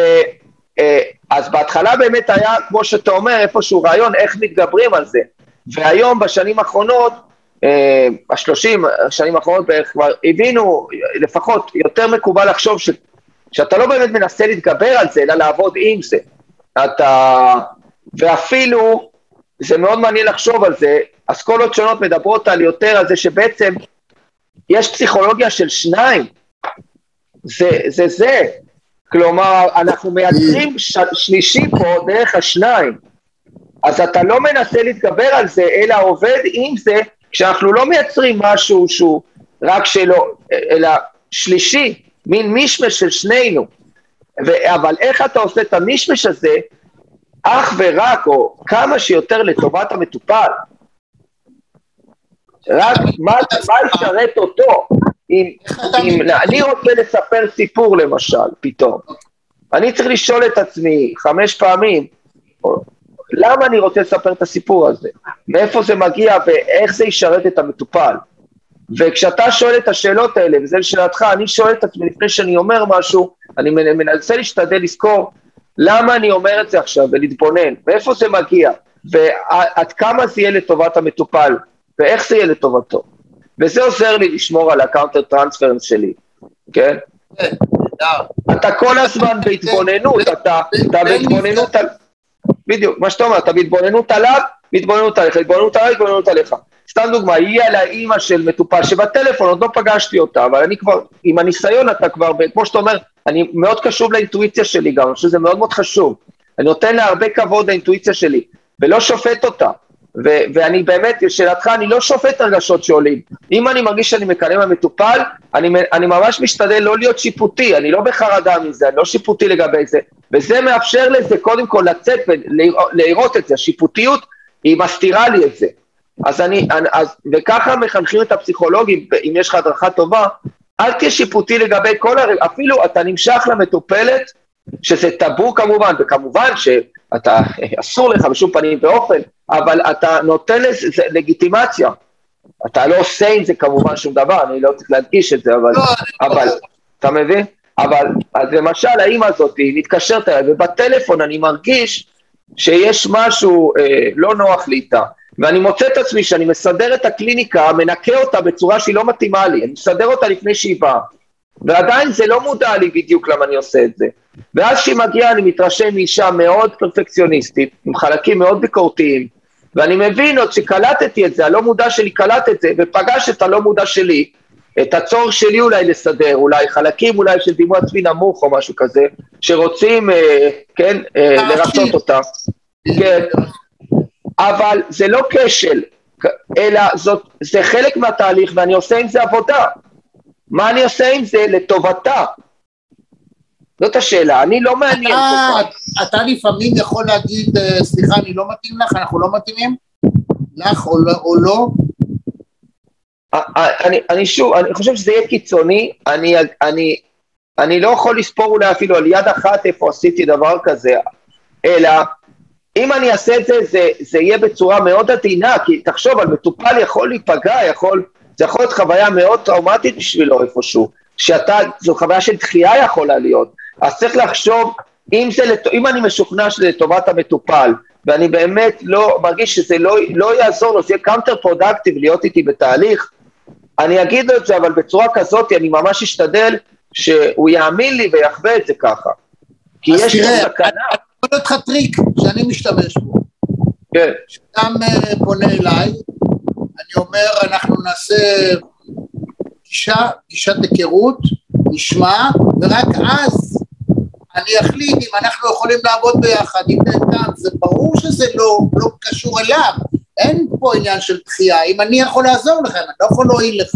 אז בהתחלה באמת היה, כמו שאתה אומר, איפשהו רעיון איך מתגברים על זה. והיום, בשנים האחרונות, אה, השלושים השנים האחרונות בערך כבר הבינו, לפחות יותר מקובל לחשוב ש, שאתה לא באמת מנסה להתגבר על זה, אלא לעבוד עם זה. אתה, ואפילו, זה מאוד מעניין לחשוב על זה, אסכולות שונות מדברות על יותר על זה שבעצם יש פסיכולוגיה של שניים. זה זה, זה. כלומר, אנחנו מייצרים ש... שלישי פה דרך השניים. אז אתה לא מנסה להתגבר על זה, אלא עובד עם זה, כשאנחנו לא מייצרים משהו שהוא רק שלו, אלא שלישי, מין מישמש של שנינו. ו... אבל איך אתה עושה את המישמש הזה, אך ורק, או כמה שיותר לטובת המטופל. רק מה, ישרת אותו? אם, אם אני רוצה לספר סיפור למשל, פתאום, אני צריך לשאול את עצמי חמש פעמים, למה אני רוצה לספר את הסיפור הזה? מאיפה זה מגיע ואיך זה ישרת את המטופל? וכשאתה שואל את השאלות האלה, וזה לשאלתך, אני שואל את עצמי לפני שאני אומר משהו, אני מנסה להשתדל לזכור למה אני אומר את זה עכשיו ולהתבונן, מאיפה זה מגיע, ועד כמה זה יהיה לטובת המטופל, ואיך זה יהיה לטובתו. וזה עוזר לי לשמור על ה countertransference שלי, כן? אתה כל הזמן בהתבוננות, אתה בהתבוננות על... בדיוק, מה שאתה אומר, אתה בהתבוננות עליו, בהתבוננות עליך, התבוננות עליו, התבוננות עליך. סתם דוגמה, היא על האימא של מטופל שבטלפון, עוד לא פגשתי אותה, אבל אני כבר, עם הניסיון אתה כבר, כמו שאתה אומר, אני מאוד קשוב לאינטואיציה שלי גם, אני חושב שזה מאוד מאוד חשוב. אני נותן לה הרבה כבוד לאינטואיציה שלי, ולא שופט אותה. ו- ואני באמת, לשאלתך, אני לא שופט הרגשות שעולים. אם אני מרגיש שאני מקנא במטופל, אני, אני ממש משתדל לא להיות שיפוטי, אני לא בחרדה מזה, אני לא שיפוטי לגבי זה. וזה מאפשר לזה קודם כל לצאת ולראות את זה, השיפוטיות היא מסתירה לי את זה. אז אני, אז, וככה מחנכים את הפסיכולוגים, אם יש לך הדרכה טובה, אל תהיה שיפוטי לגבי כל הרגע, אפילו אתה נמשך למטופלת, שזה טאבו כמובן, וכמובן שאתה, אסור לך בשום פנים ואופן, אבל אתה נותן לזה לגיטימציה. אתה לא עושה עם זה כמובן שום דבר, אני לא צריך להדגיש את זה, אבל, לא, אבל, לא. אתה מבין? אבל, אז למשל, האימא הזאת, מתקשרת אליי, ובטלפון אני מרגיש שיש משהו אה, לא נוח לי איתה, ואני מוצא את עצמי שאני מסדר את הקליניקה, מנקה אותה בצורה שהיא לא מתאימה לי, אני מסדר אותה לפני שהיא באה. ועדיין זה לא מודע לי בדיוק למה אני עושה את זה. ואז כשהיא מגיעה אני מתרשם מאישה מאוד פרפקציוניסטית, עם חלקים מאוד ביקורתיים, ואני מבין עוד שקלטתי את זה, הלא מודע שלי קלט את זה, ופגש את הלא מודע שלי, את הצורך שלי אולי לסדר, אולי חלקים אולי של דימוי עצמי נמוך או משהו כזה, שרוצים, אה, כן, אה, לרצות אותה. כן, אבל זה לא כשל, אלא זאת, זה חלק מהתהליך ואני עושה עם זה עבודה. מה אני עושה עם זה לטובתה? זאת השאלה, אני לא מעניין אתה, אתה לפעמים יכול להגיד, אה, סליחה, אני לא מתאים לך, אנחנו לא מתאימים? לך או לא? או לא? אני, אני שוב, אני חושב שזה יהיה קיצוני, אני, אני, אני לא יכול לספור אולי אפילו על יד אחת איפה עשיתי דבר כזה, אלא אם אני אעשה את זה, זה, זה יהיה בצורה מאוד עדינה, כי תחשוב, על מטופל יכול להיפגע, יכול, זה יכול להיות חוויה מאוד טראומטית בשבילו איפשהו, שאתה, זו חוויה של דחייה יכולה להיות, אז צריך לחשוב, אם, זה. אם אני משוכנע שזה לטובת המטופל, ואני באמת לא, מרגיש שזה לא, לא יעזור לו, זה יהיה counterproductive להיות איתי בתהליך, אני אגיד לו את זה, אבל בצורה כזאת אני ממש אשתדל שהוא יאמין לי ויחווה את זה ככה. כי יש לי סכנה. אני יכול לך טריק שאני משתמש בו. כן. כשאדם אה, פונה אליי, אני אומר, אנחנו נעשה פגישה, פגישת היכרות, נשמע, ורק אז אני אחליט אם אנחנו יכולים לעבוד ביחד, אם נהדר, זה ברור שזה לא, לא קשור אליו, אין פה עניין של דחייה, אם אני יכול לעזור לך, אני לא יכול להועיל לך,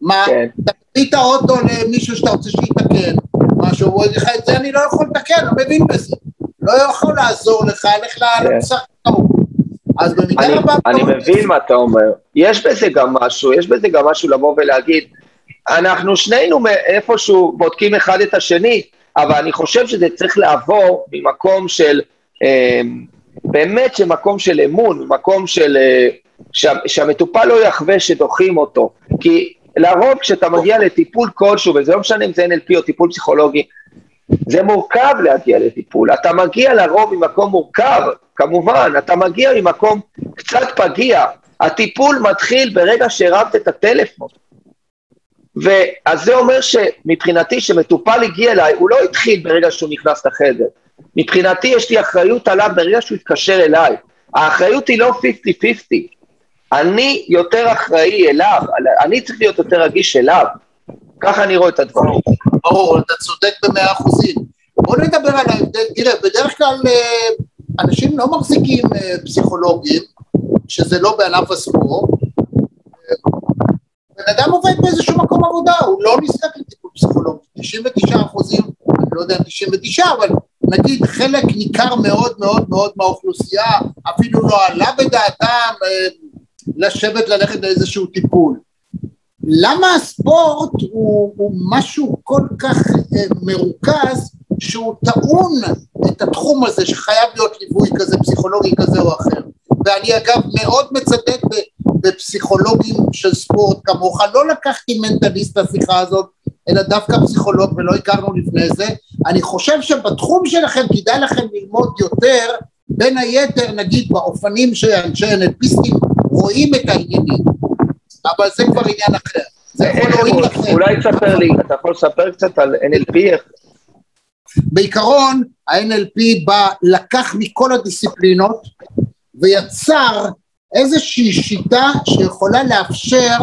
מה, כן. תביא את האוטו למישהו שאתה רוצה שיתקן, משהו, הוא יגיד לך את זה אני לא יכול לתקן, לא מבין בזה, לא יכול לעזור לך, לך כן. אז במידה רבה... אני מבין מה אתה אומר, יש בזה גם משהו, יש בזה גם משהו לבוא ולהגיד, אנחנו שנינו איפשהו בודקים אחד את השני, אבל אני חושב שזה צריך לעבור ממקום של, אה, באמת שמקום של אמון, מקום של, אה, שה, שהמטופל לא יחווה שדוחים אותו, כי לרוב כשאתה מגיע לטיפול כלשהו, וזה לא משנה אם זה NLP או טיפול פסיכולוגי, זה מורכב להגיע לטיפול, אתה מגיע לרוב ממקום מורכב, כמובן, אתה מגיע ממקום קצת פגיע, הטיפול מתחיל ברגע שהרמת את הטלפון. ואז זה אומר שמבחינתי, שמטופל הגיע אליי, הוא לא התחיל ברגע שהוא נכנס לחדר. מבחינתי יש לי אחריות עליו ברגע שהוא התקשר אליי. האחריות היא לא 50-50. אני יותר אחראי אליו, אני צריך להיות יותר רגיש אליו. ככה אני רואה את הדברים. ברור, אתה צודק במאה אחוזים. בוא נדבר על ההבדל, תראה, בדרך כלל אה, אנשים לא מחזיקים אה, פסיכולוגים, שזה לא בענף הספורט, בן אדם עובד באיזשהו מקום עבודה, הוא לא נזקק לטיפול פסיכולוגי, 99 אחוזים, אני לא יודע אם 99, אבל נגיד חלק ניכר מאוד מאוד מאוד מהאוכלוסייה אפילו לא עלה בדעתם אה, לשבת ללכת לאיזשהו טיפול. למה הספורט הוא, הוא משהו כל כך אה, מרוכז שהוא טעון את התחום הזה שחייב להיות ליווי כזה פסיכולוגי כזה או אחר? ואני אגב מאוד מצדד בפסיכולוגים של ספורט כמוך, לא לקחתי מנטליסט לשיחה הזאת, אלא דווקא פסיכולוג ולא הכרנו לפני זה, אני חושב שבתחום שלכם כדאי לכם ללמוד יותר, בין היתר נגיד באופנים שאנשי NLPיסטים רואים את העניינים, אבל זה כבר עניין אחר. זה יכול להועיל לכם. אולי תספר לי, אתה יכול לספר קצת על NLP? בעיקרון ה-NLP בא, לקח מכל הדיסציפלינות ויצר איזושהי שיטה שיכולה לאפשר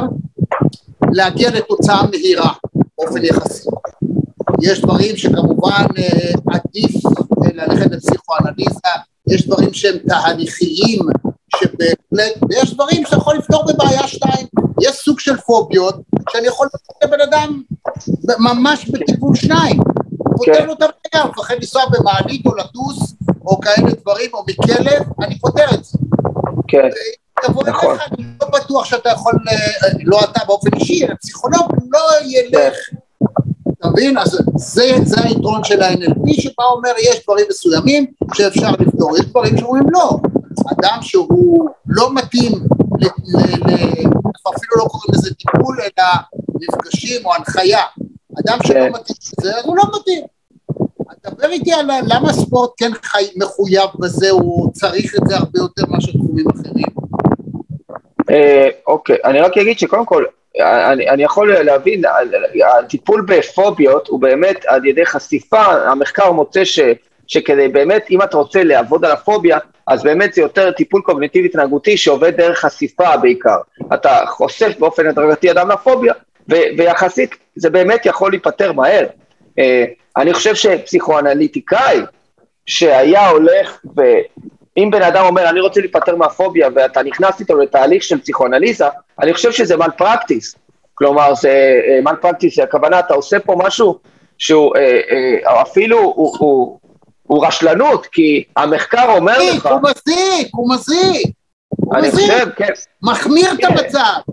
להגיע לתוצאה מהירה באופן יחסי. יש דברים שכמובן אה, עדיף אה, ללכת לפסיכואנליזה, יש דברים שהם תהליכיים שבהחלט, ויש דברים שאתה יכול לפתור בבעיה שתיים, של פוביות שאני יכול לפתור לבן אדם ממש בטיפול שניים, פותר כן. לו את הבעיה, הוא מפחד לנסוע במעלית או לטוס או כאלה דברים או מכלב, אני פותר את זה. כן. תבוא נכון. אליך, אני לא בטוח שאתה יכול, אה, לא אתה באופן אישי, אלא פסיכולוג לא ילך. אתה מבין? אז זה, זה היתרון של ה-NLP שבא אומר יש דברים מסוימים שאפשר לפתור, יש דברים שאומרים לא. אדם שהוא לא מתאים, אנחנו אפילו לא קוראים לזה טיפול, אלא מפגשים או הנחיה. אדם שלא כן. מתאים לזה, הוא לא מתאים. דבר איתי על למה ספורט כן חי, מחויב בזה, הוא צריך את זה הרבה יותר מאשר תחומים אחרים. אה, אוקיי, אני רק אגיד שקודם כל, אני, אני יכול להבין, הטיפול בפוביות הוא באמת על ידי חשיפה, המחקר מוצא ש, שכדי באמת, אם אתה רוצה לעבוד על הפוביה, אז באמת זה יותר טיפול קוגניטיבי התנהגותי שעובד דרך חשיפה בעיקר. אתה חושף באופן הדרגתי אדם לפוביה, ו, ויחסית זה באמת יכול להיפתר מהר. אה, אני חושב שפסיכואנליטיקאי שהיה הולך. אם בן אדם אומר, אני רוצה להיפטר מהפוביה, ואתה נכנס איתו לתהליך של פסיכואנליזה, אני חושב שזה מל פרקטיס. כלומר, זה מל פרקטיס, הכוונה, אתה עושה פה משהו שהוא אה, אה, אפילו, הוא, הוא, הוא רשלנות, כי המחקר אומר לך... הוא מזיק, הוא מזיק. אני חושב, כן. מחמיר את כן. המצב.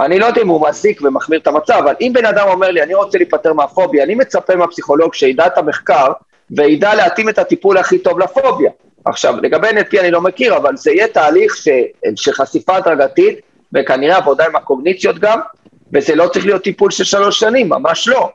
אני לא יודע אם הוא מזיק ומחמיר את המצב, אבל אם בן אדם אומר לי, אני רוצה להיפטר מהפוביה, אני מצפה מהפסיכולוג שידע את המחקר וידע להתאים את הטיפול הכי טוב לפוביה. עכשיו, לגבי NLP אני לא מכיר, אבל זה יהיה תהליך ש, של חשיפה הדרגתית, וכנראה עבודה עם הקוגניציות גם, וזה לא צריך להיות טיפול של שלוש שנים, ממש לא.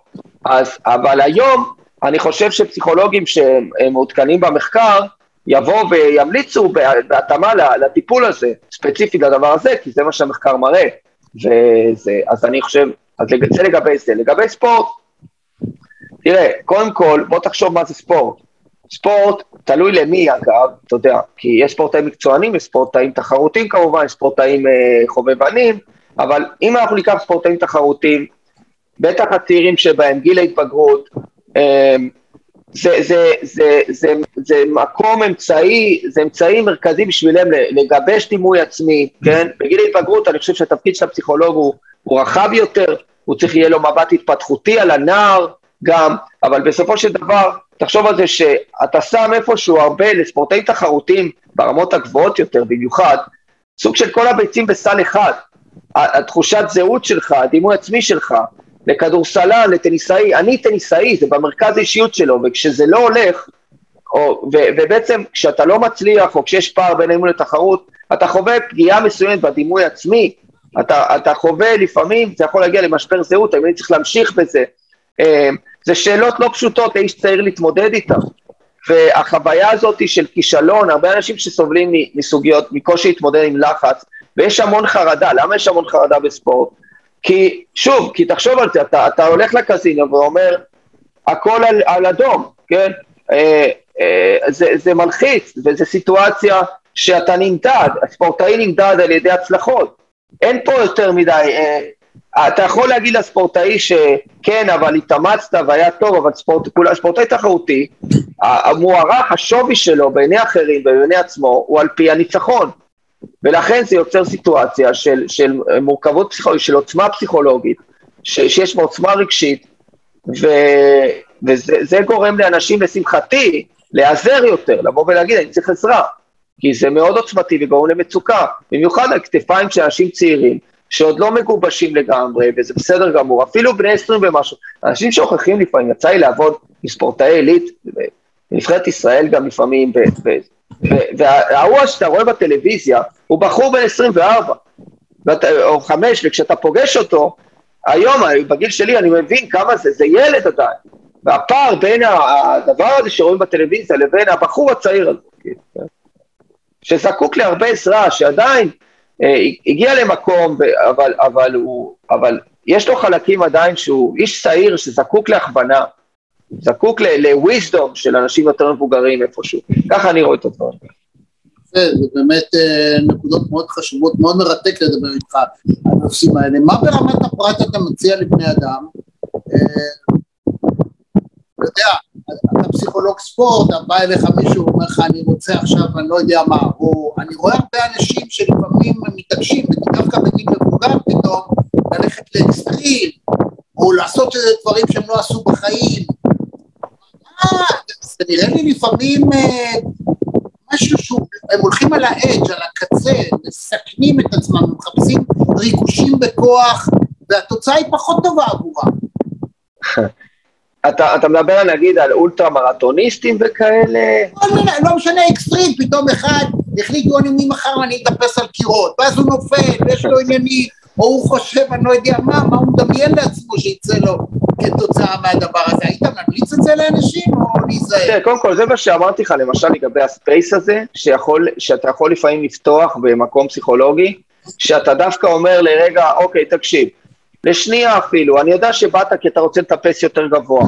אז, אבל היום, אני חושב שפסיכולוגים שמעודכנים במחקר, יבואו וימליצו בהתאמה לטיפול הזה, ספציפית לדבר הזה, כי זה מה שהמחקר מראה. וזה, אז אני חושב, אז זה לגבי זה. לגבי ספורט, תראה, קודם כל, בוא תחשוב מה זה ספורט. ספורט, תלוי למי אגב, אתה יודע, כי יש ספורטאים מקצוענים, יש ספורטאים תחרותיים כמובן, יש ספורטאים אה, חובבנים, אבל אם אנחנו ניקח ספורטאים תחרותיים, בטח הצעירים שבהם, גיל ההתבגרות, זה, זה, זה, זה, זה מקום אמצעי, זה אמצעי מרכזי בשבילם לגבש דימוי עצמי, כן? בגיל ההתבגרות אני חושב שהתפקיד של הפסיכולוג הוא, הוא רחב יותר, הוא צריך יהיה לו מבט התפתחותי על הנער גם, אבל בסופו של דבר, תחשוב על זה שאתה שם איפשהו הרבה לספורטאים תחרותיים ברמות הגבוהות יותר במיוחד, סוג של כל הביצים בסל אחד, התחושת זהות שלך, הדימוי עצמי שלך, לכדורסלן, לטניסאי, אני טניסאי, זה במרכז האישיות שלו, וכשזה לא הולך, או, ו, ובעצם כשאתה לא מצליח, או כשיש פער בין האימון לתחרות, אתה חווה פגיעה מסוימת בדימוי עצמי, אתה, אתה חווה לפעמים, זה יכול להגיע למשבר זהות, האם אני צריך להמשיך בזה. אה, זה שאלות לא פשוטות לאיש צעיר להתמודד איתן. והחוויה הזאת של כישלון, הרבה אנשים שסובלים מסוגיות, מקושי להתמודד עם לחץ, ויש המון חרדה, למה יש המון חרדה בספורט? כי, שוב, כי תחשוב על זה, אתה, אתה הולך לקזינו ואומר, הכל על, על אדום, כן? אה, אה, זה, זה מלחיץ, וזו סיטואציה שאתה נמדד, הספורטאי נמדד על ידי הצלחות. אין פה יותר מדי, אה, אתה יכול להגיד לספורטאי שכן, אבל התאמצת והיה טוב, אבל ספורט, כולה, ספורטאי תחרותי, המוערך, השווי שלו בעיני אחרים ובעיני עצמו, הוא על פי הניצחון. ולכן זה יוצר סיטואציה של, של מורכבות פסיכולוגית, של עוצמה פסיכולוגית, ש, שיש עוצמה רגשית, ו, וזה גורם לאנשים, לשמחתי, להיעזר יותר, לבוא ולהגיד, אני צריך עזרה, כי זה מאוד עוצמתי וגורם למצוקה, במיוחד על כתפיים של אנשים צעירים, שעוד לא מגובשים לגמרי, וזה בסדר גמור, אפילו בני 20 ומשהו, אנשים שוכחים לפעמים, יצא לי לעבוד עם ספורטאי עילית, בנבחרת ישראל גם לפעמים, וההוא שאתה רואה בטלוויזיה, הוא בחור בן 24, או 5, וכשאתה פוגש אותו, היום, בגיל שלי, אני מבין כמה זה, זה ילד עדיין. והפער בין הדבר הזה שרואים בטלוויזיה לבין הבחור הצעיר הזה, שזקוק להרבה עזרה, שעדיין אה, הגיע למקום, אבל, אבל, הוא, אבל יש לו חלקים עדיין שהוא איש צעיר שזקוק להכוונה, זקוק ל-wisdom של אנשים יותר מבוגרים איפשהו. ככה אני רואה את הדברים. זה באמת אה, נקודות מאוד חשובות, מאוד מרתק לדבר איתך על הנושאים האלה. מה ברמת הפרט אתה מציע לבני אדם? אה, אתה יודע, אתה פסיכולוג ספורט, בא אליך מישהו, אומר לך, אני רוצה עכשיו, אני לא יודע מה, או אני רואה הרבה אנשים שלפעמים מתעקשים, דווקא בגיל מבוגר פתאום, ללכת לאקסטרים, או לעשות דברים שהם לא עשו בחיים, זה נראה לי לפעמים אה, משהו שהוא, הם הולכים על האדג', על הקצה, מסכנים את עצמם, מחפשים ריגושים בכוח, והתוצאה היא פחות טובה עבורם. אתה, אתה מדבר נגיד על אולטרה מרתוניסטים וכאלה? לא, לא משנה, אקסטרים, פתאום אחד החליטו אני ממחר אני אטפס על קירות, ואז הוא נופל, ויש לו עניינים, או הוא חושב, אני לא יודע מה, מה הוא מדמיין לעצמו שיצא לו כתוצאה מהדבר הזה. היית ממליץ את זה לאנשים או להיזהר? קודם כל, זה מה שאמרתי לך, למשל לגבי הספייס הזה, שיכול, שאתה יכול לפעמים לפתוח במקום פסיכולוגי, שאתה דווקא אומר לרגע, אוקיי, תקשיב, לשנייה אפילו, אני יודע שבאת כי אתה רוצה לטפס יותר גבוה.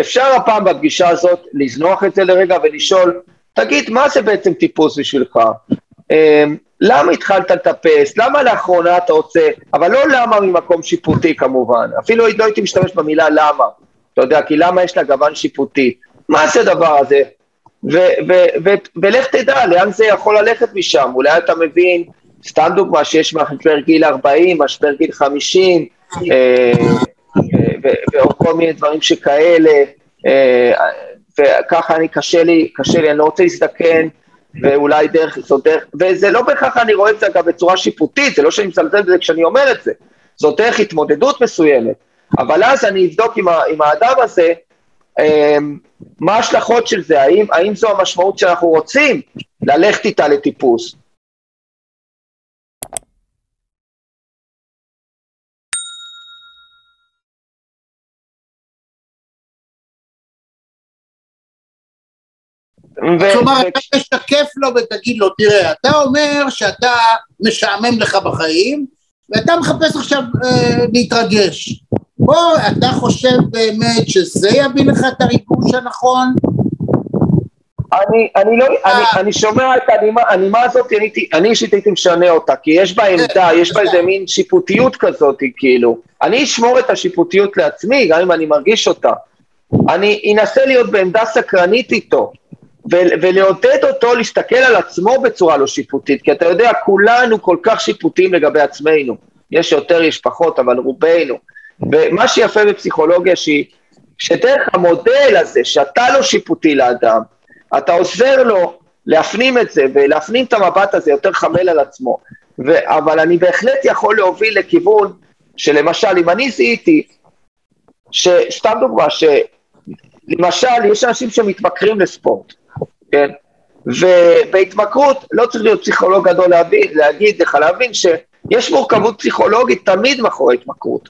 אפשר הפעם בפגישה הזאת לזנוח את זה לרגע ולשאול, תגיד, מה זה בעצם טיפוס בשבילך? למה התחלת לטפס? למה לאחרונה אתה רוצה? אבל לא למה ממקום שיפוטי כמובן, אפילו לא הייתי משתמש במילה למה, אתה יודע, כי למה יש לה גוון שיפוטי? מה זה הדבר הזה? ולך תדע לאן זה יכול ללכת משם, אולי אתה מבין, סתם דוגמה שיש משבר גיל 40, משבר גיל 50, אה, ועוד כל מיני דברים שכאלה, אה, וככה אני, קשה לי, קשה לי, אני לא רוצה להזדקן, ואולי דרך, זו דרך, וזה לא בהכרח אני רואה את זה אגב בצורה שיפוטית, זה לא שאני מזלזל בזה כשאני אומר את זה, זו דרך התמודדות מסוימת, אבל אז אני אבדוק עם, ה, עם האדם הזה, אמ, מה ההשלכות של זה, האם, האם זו המשמעות שאנחנו רוצים ללכת איתה לטיפוס, כלומר, אתה תשקף לו ותגיד לו, תראה, אתה אומר שאתה משעמם לך בחיים, ואתה מחפש עכשיו אה, להתרגש. בוא, אתה חושב באמת שזה יביא לך את הריגוש הנכון? אני, אני לא, אני, אה. אני שומע את הנימה, הנימה הזאת, אני, אני אישית הייתי משנה אותה, כי יש בה עמדה, יש בה איזה מין שיפוטיות כזאת, כאילו. אני אשמור את השיפוטיות לעצמי, גם אם אני מרגיש אותה. אני אנסה להיות בעמדה סקרנית איתו, ולעודד אותו להסתכל על עצמו בצורה לא שיפוטית, כי אתה יודע, כולנו כל כך שיפוטיים לגבי עצמנו. יש יותר, יש פחות, אבל רובנו. ומה שיפה בפסיכולוגיה, שהיא, שדרך המודל הזה, שאתה לא שיפוטי לאדם, אתה עוזר לו להפנים את זה, ולהפנים את המבט הזה יותר חמל על עצמו. ו, אבל אני בהחלט יכול להוביל לכיוון שלמשל, אם אני זיהיתי, שסתם דוגמה, שלמשל, יש אנשים שמתמכרים לספורט, כן? ובהתמכרות, לא צריך להיות פסיכולוג גדול להבין, להגיד לך, להבין שיש מורכבות פסיכולוגית תמיד מאחורי התמכרות.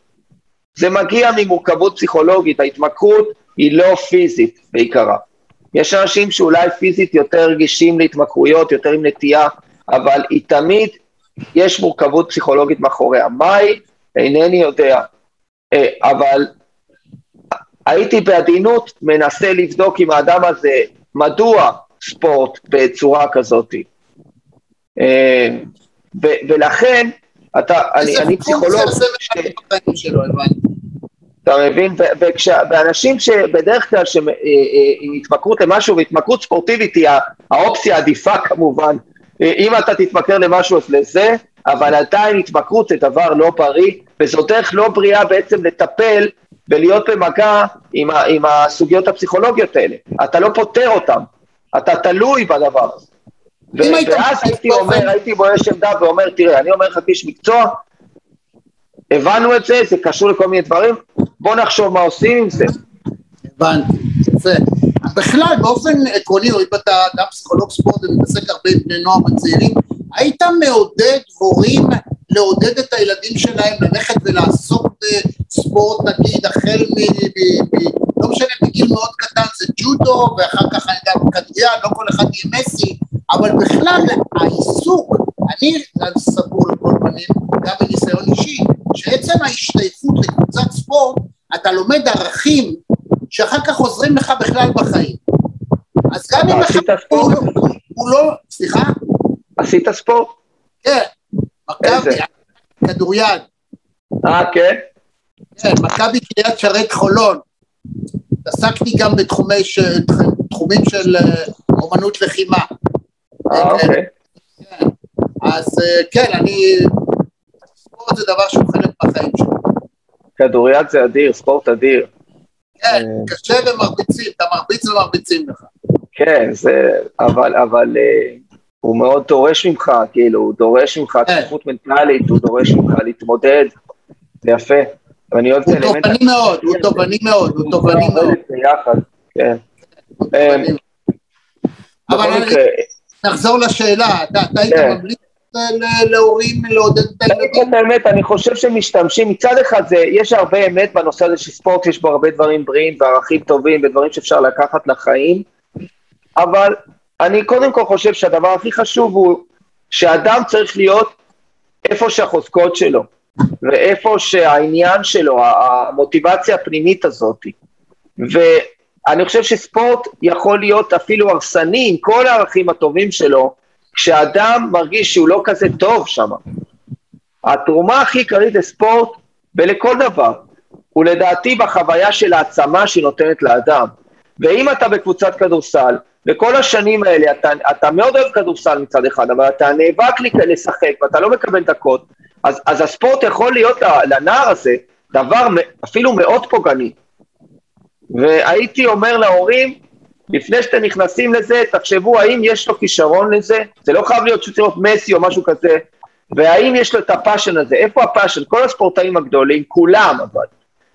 זה מגיע ממורכבות פסיכולוגית, ההתמכרות היא לא פיזית בעיקרה. יש אנשים שאולי פיזית יותר רגישים להתמכרויות, יותר עם נטייה, אבל היא תמיד, יש מורכבות פסיכולוגית מאחוריה. מהי? אינני יודע. אה, אבל הייתי בעדינות מנסה לבדוק עם האדם הזה מדוע ספורט בצורה כזאת. אה, ולכן, אתה, אני, אני פסיכולוג... אתה מבין? ואנשים שבדרך כלל עם אה, אה, התמכרות למשהו, והתמכרות ספורטיבית היא האופציה העדיפה כמובן, אם אתה תתמכר למשהו אז לזה, אבל עדיין התמכרות זה דבר לא בריא, וזו דרך לא בריאה בעצם לטפל ולהיות במגע עם, עם הסוגיות הפסיכולוגיות האלה. אתה לא פותר אותן, אתה תלוי בדבר הזה. ואז הייתי אומר, הייתי בואש עמדה ואומר, תראה, אני אומר לך כאיש מקצוע, הבנו את זה, זה קשור לכל מיני דברים, בוא נחשוב מה עושים עם זה. הבנתי, יפה. בכלל, באופן עקרוני, אם אתה גם פסיכולוג ספורט ומתעסק הרבה עם בני נוער וצעירים, היית מעודד הורים לעודד את הילדים שלהם ללכת ולעסוק בספורט, נגיד, החל מ... לא משנה, בגיל מאוד קטן זה ג'ודו, ואחר כך אני יודע, כדוריד, לא כל אחד יהיה מסי, אבל בכלל העיסוק, אני סבור לכל פנים, גם בניסיון אישי, שעצם ההשתייכות לקבוצת ספורט, אתה לומד ערכים שאחר כך עוזרים לך בכלל בחיים. אז גם אם עשית ספורט? הוא לא, סליחה? עשית ספורט? כן, מכבי, כדוריד. אה, כן? כן, מכבי קריית שרת חולון. עסקתי גם בתחומי ש... תחומים של אה, אומנות לחימה. אה, אוקיי. כן. אז אה, כן, אני... ספורט זה דבר שהוא חלק מהחיים שלי. כדוריד זה אדיר, ספורט אדיר. כן, קשה ומרביצים, אתה מרביץ ומרביצים לך. כן, זה... אבל, אבל הוא מאוד דורש ממך, כאילו, הוא דורש ממך תקפות מנטלית, הוא דורש ממך להתמודד, זה יפה. ואני אוהב את האלמנט... הוא תובעני מאוד, הוא תובעני מאוד, הוא תובעני מאוד. ביחד, כן. אבל נחזור לשאלה, אתה היית כן. ממליץ להורים לעודד את הילדים? באמת, אני חושב שמשתמשים, מצד אחד זה, יש הרבה אמת בנושא הזה של ספורט, יש בו הרבה דברים בריאים וערכים טובים ודברים שאפשר לקחת לחיים, אבל אני קודם כל חושב שהדבר הכי חשוב הוא שאדם צריך להיות איפה שהחוזקות שלו. ואיפה שהעניין שלו, המוטיבציה הפנימית הזאת. ואני חושב שספורט יכול להיות אפילו הרסני עם כל הערכים הטובים שלו, כשאדם מרגיש שהוא לא כזה טוב שם. התרומה הכי עיקרית לספורט ולכל דבר, הוא לדעתי בחוויה של העצמה שהיא נותנת לאדם. ואם אתה בקבוצת כדורסל, וכל השנים האלה אתה, אתה מאוד אוהב כדורסל מצד אחד, אבל אתה נאבק לשחק ואתה לא מקבל דקות, אז, אז הספורט יכול להיות לנער הזה דבר אפילו מאוד פוגעני. והייתי אומר להורים, לפני שאתם נכנסים לזה, תחשבו האם יש לו כישרון לזה, זה לא חייב להיות שצריך להיות מסי או משהו כזה, והאם יש לו את ה passion הזה, איפה ה passion? כל הספורטאים הגדולים, כולם אבל,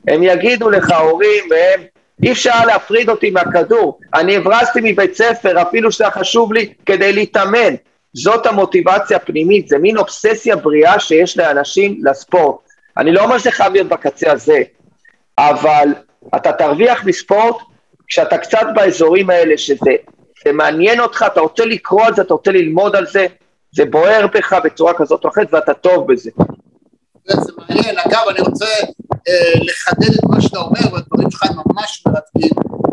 הם יגידו לך, הורים, והם, אי אפשר להפריד אותי מהכדור, אני הברזתי מבית ספר, אפילו שזה חשוב לי, כדי להתאמן, זאת המוטיבציה הפנימית, זה מין אובססיה בריאה שיש לאנשים לספורט. אני לא אומר שזה חייב להיות בקצה הזה, אבל אתה תרוויח מספורט כשאתה קצת באזורים האלה, שזה מעניין אותך, אתה רוצה לקרוא על זה, אתה רוצה ללמוד על זה, זה בוער בך בצורה כזאת או אחרת ואתה טוב בזה. זה מעניין, אגב אני רוצה אה, לחדד את מה שאתה אומר והדברים שלך ממש מרתקים.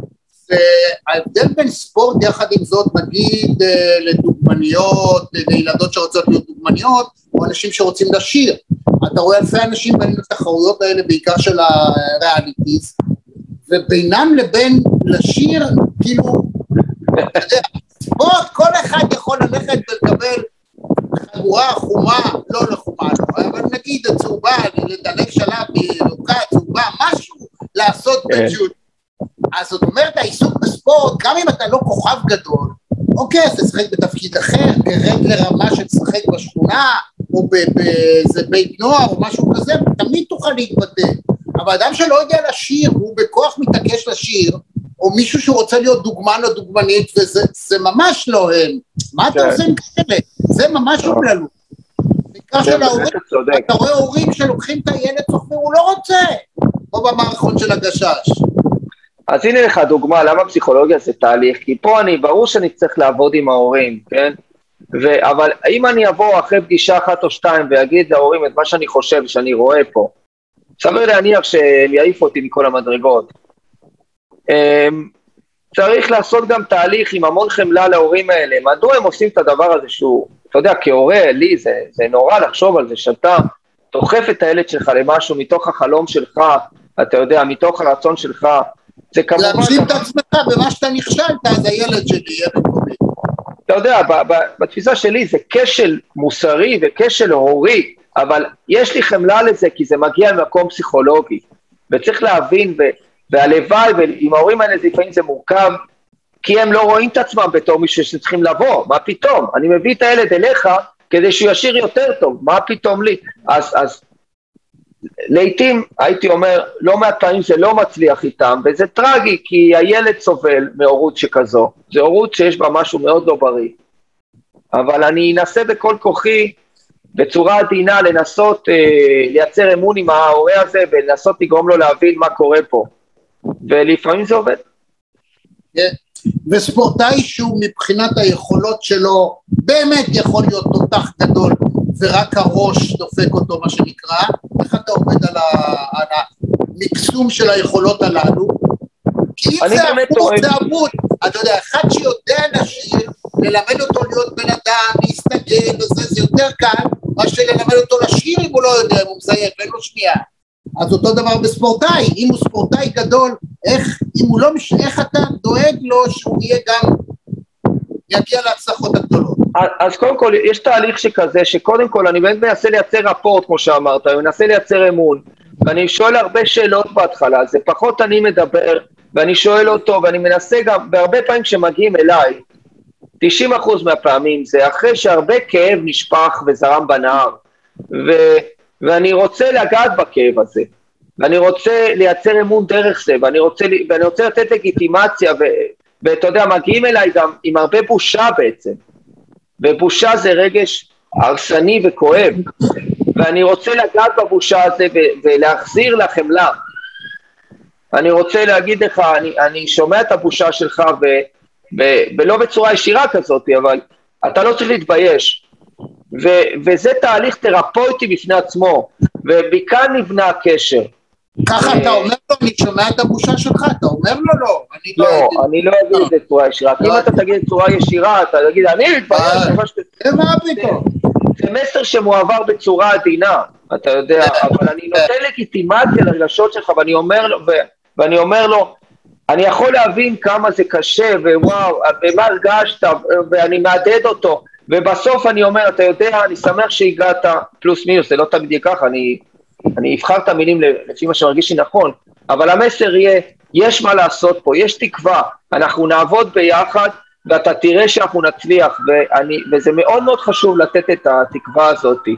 וההבדל בין ספורט יחד עם זאת נגיד אה, לדוגמניות, לילדות שרוצות להיות דוגמניות, או אנשים שרוצים לשיר. אתה רואה אלפי אנשים באים לתחרויות האלה בעיקר של הריאליטיז, ובינם לבין לשיר, כאילו, אתה יודע, ספורט, כל אחד יכול ללכת ולקבל חגורה חומה, לא לחומה, לא, אבל נגיד הצהובה, לדלג שלב מירוקה, צהובה, משהו לעשות כן. אז זאת אומרת, העיסוק בספורט, גם אם אתה לא כוכב גדול, אוקיי, אז תשחק בתפקיד אחר, תרד לרמה שתשחק בשכונה, או באיזה בית נוער, או משהו כזה, תמיד תוכל להתבטא. אבל אדם שלא יודע לשיר, והוא בכוח מתעקש לשיר, או מישהו שרוצה להיות דוגמן או דוגמנית, וזה זה ממש לא הם. מה אתה כן. עושה עם כאלה? זה ממש אומללות. בעיקר כן, של ההורים, אתה רואה הורים שלוקחים את הילד הוא לא רוצה. כמו במערכון של הגשש. אז הנה לך דוגמה למה פסיכולוגיה זה תהליך, כי פה אני, ברור שאני צריך לעבוד עם ההורים, כן? ו, אבל אם אני אבוא אחרי פגישה אחת או שתיים ואגיד להורים את מה שאני חושב, שאני רואה פה, סביר להניח שהם יעיפו אותי מכל המדרגות. אמ, צריך לעשות גם תהליך עם המון חמלה להורים האלה, מדוע הם עושים את הדבר הזה שהוא, אתה יודע, כהורה, לי זה, זה נורא לחשוב על זה, שאתה דוחף את הילד שלך למשהו מתוך החלום שלך, אתה יודע, מתוך הרצון שלך, זה כמובן... להגשים את עצמך במה שאתה נכשלת, אז הילד שלי יהיה במקומי. אתה יודע, בתפיסה שלי זה כשל מוסרי וכשל הורי, אבל יש לי חמלה לזה כי זה מגיע ממקום פסיכולוגי, וצריך להבין, והלוואי, ועם ההורים האלה זה לפעמים זה מורכב, כי הם לא רואים את עצמם בתור מישהו שצריכים לבוא, מה פתאום? אני מביא את הילד אליך כדי שהוא ישיר יותר טוב, מה פתאום לי? אז, אז לעתים, הייתי אומר, לא מעט פעמים זה לא מצליח איתם, וזה טרגי, כי הילד סובל מהורות שכזו. זו הורות שיש בה משהו מאוד לא בריא. אבל אני אנסה בכל כוחי, בצורה עדינה, לנסות אה, לייצר אמון עם ההורה הזה, ולנסות לגרום לו להבין מה קורה פה. ולפעמים זה עובד. וספורטאי שהוא מבחינת היכולות שלו באמת יכול להיות תותח גדול ורק הראש דופק אותו מה שנקרא, איך אתה עומד על, ה, על המקסום של היכולות הללו? כי אם זה טוען- זה אבוד, אתה יודע, אחד שיודע לשיר, ללמד אותו להיות בן אדם, להסתגל וזה, זה יותר קל מאשר ללמד אותו לשיר אם הוא לא יודע, אם הוא מזייף, אין לו שנייה. אז אותו דבר בספורטאי, אם הוא ספורטאי גדול, איך, אם הוא לא, מש... איך אתה דואג לו שהוא יהיה גם, יגיע להצלחות הגדולות? אז קודם כל, יש תהליך שכזה, שקודם כל אני באמת מנסה לייצר רפורט, כמו שאמרת, אני מנסה לייצר אמון, ואני שואל הרבה שאלות בהתחלה, זה פחות אני מדבר, ואני שואל אותו, ואני מנסה גם, והרבה פעמים כשמגיעים אליי, 90% מהפעמים זה אחרי שהרבה כאב נשפך וזרם בנהר, ו, ואני רוצה לגעת בכאב הזה, ואני רוצה לייצר אמון דרך זה, ואני רוצה, ואני רוצה לתת לגיטימציה, ואתה יודע, מגיעים אליי גם עם הרבה בושה בעצם, ובושה זה רגש הרסני וכואב, ואני רוצה לגעת בבושה הזה ולהחזיר לה חמלה. אני רוצה להגיד לך, אני, אני שומע את הבושה שלך, ולא בצורה ישירה כזאת, אבל אתה לא צריך להתבייש. ו, וזה תהליך תרפויטי בפני עצמו, ומכאן נבנה הקשר. ככה אתה אומר לו, אני שומע את הבושה שלך, אתה אומר לו לא, אני לא לא, אני לא אגיד את זה בצורה ישירה, כי אם לא. אתה תגיד בצורה ישירה, אתה תגיד, אני מתבייש, אה. אה? זה מסר שמועבר בצורה עדינה, אתה יודע, אבל אני נותן לגיטימציה לרגשות שלך, ואני אומר לו, ואני אומר לו, אני יכול להבין כמה זה קשה, ווואו, במה הרגשת, ואני מהדהד אותו, ובסוף אני אומר, אתה יודע, אני שמח שהגעת, פלוס מינוס, זה לא תמיד יהיה ככה, אני, אני אבחר את המילים לפי מה שמרגיש לי נכון, אבל המסר יהיה, יש מה לעשות פה, יש תקווה, אנחנו נעבוד ביחד, ואתה תראה שאנחנו נצליח, ואני, וזה מאוד מאוד חשוב לתת את התקווה הזאת,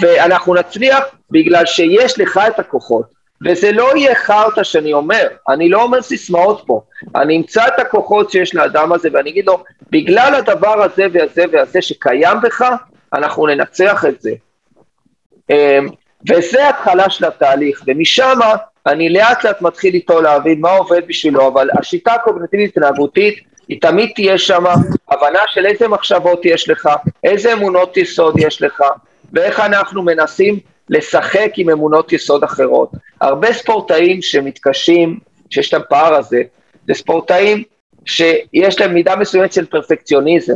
ואנחנו נצליח בגלל שיש לך את הכוחות, וזה לא יהיה חרטא שאני אומר, אני לא אומר סיסמאות פה, אני אמצא את הכוחות שיש לאדם הזה, ואני אגיד לו, בגלל הדבר הזה והזה והזה שקיים בך, אנחנו ננצח את זה. אמ, וזה התחלה של התהליך, ומשם אני לאט לאט מתחיל איתו להבין מה עובד בשבילו, אבל השיטה הקוגנטיבית התנהגותית היא תמיד תהיה שם, הבנה של איזה מחשבות יש לך, איזה אמונות יסוד יש לך, ואיך אנחנו מנסים לשחק עם אמונות יסוד אחרות. הרבה ספורטאים שמתקשים, שיש להם פער הזה, זה ספורטאים שיש להם מידה מסוימת של פרפקציוניזם,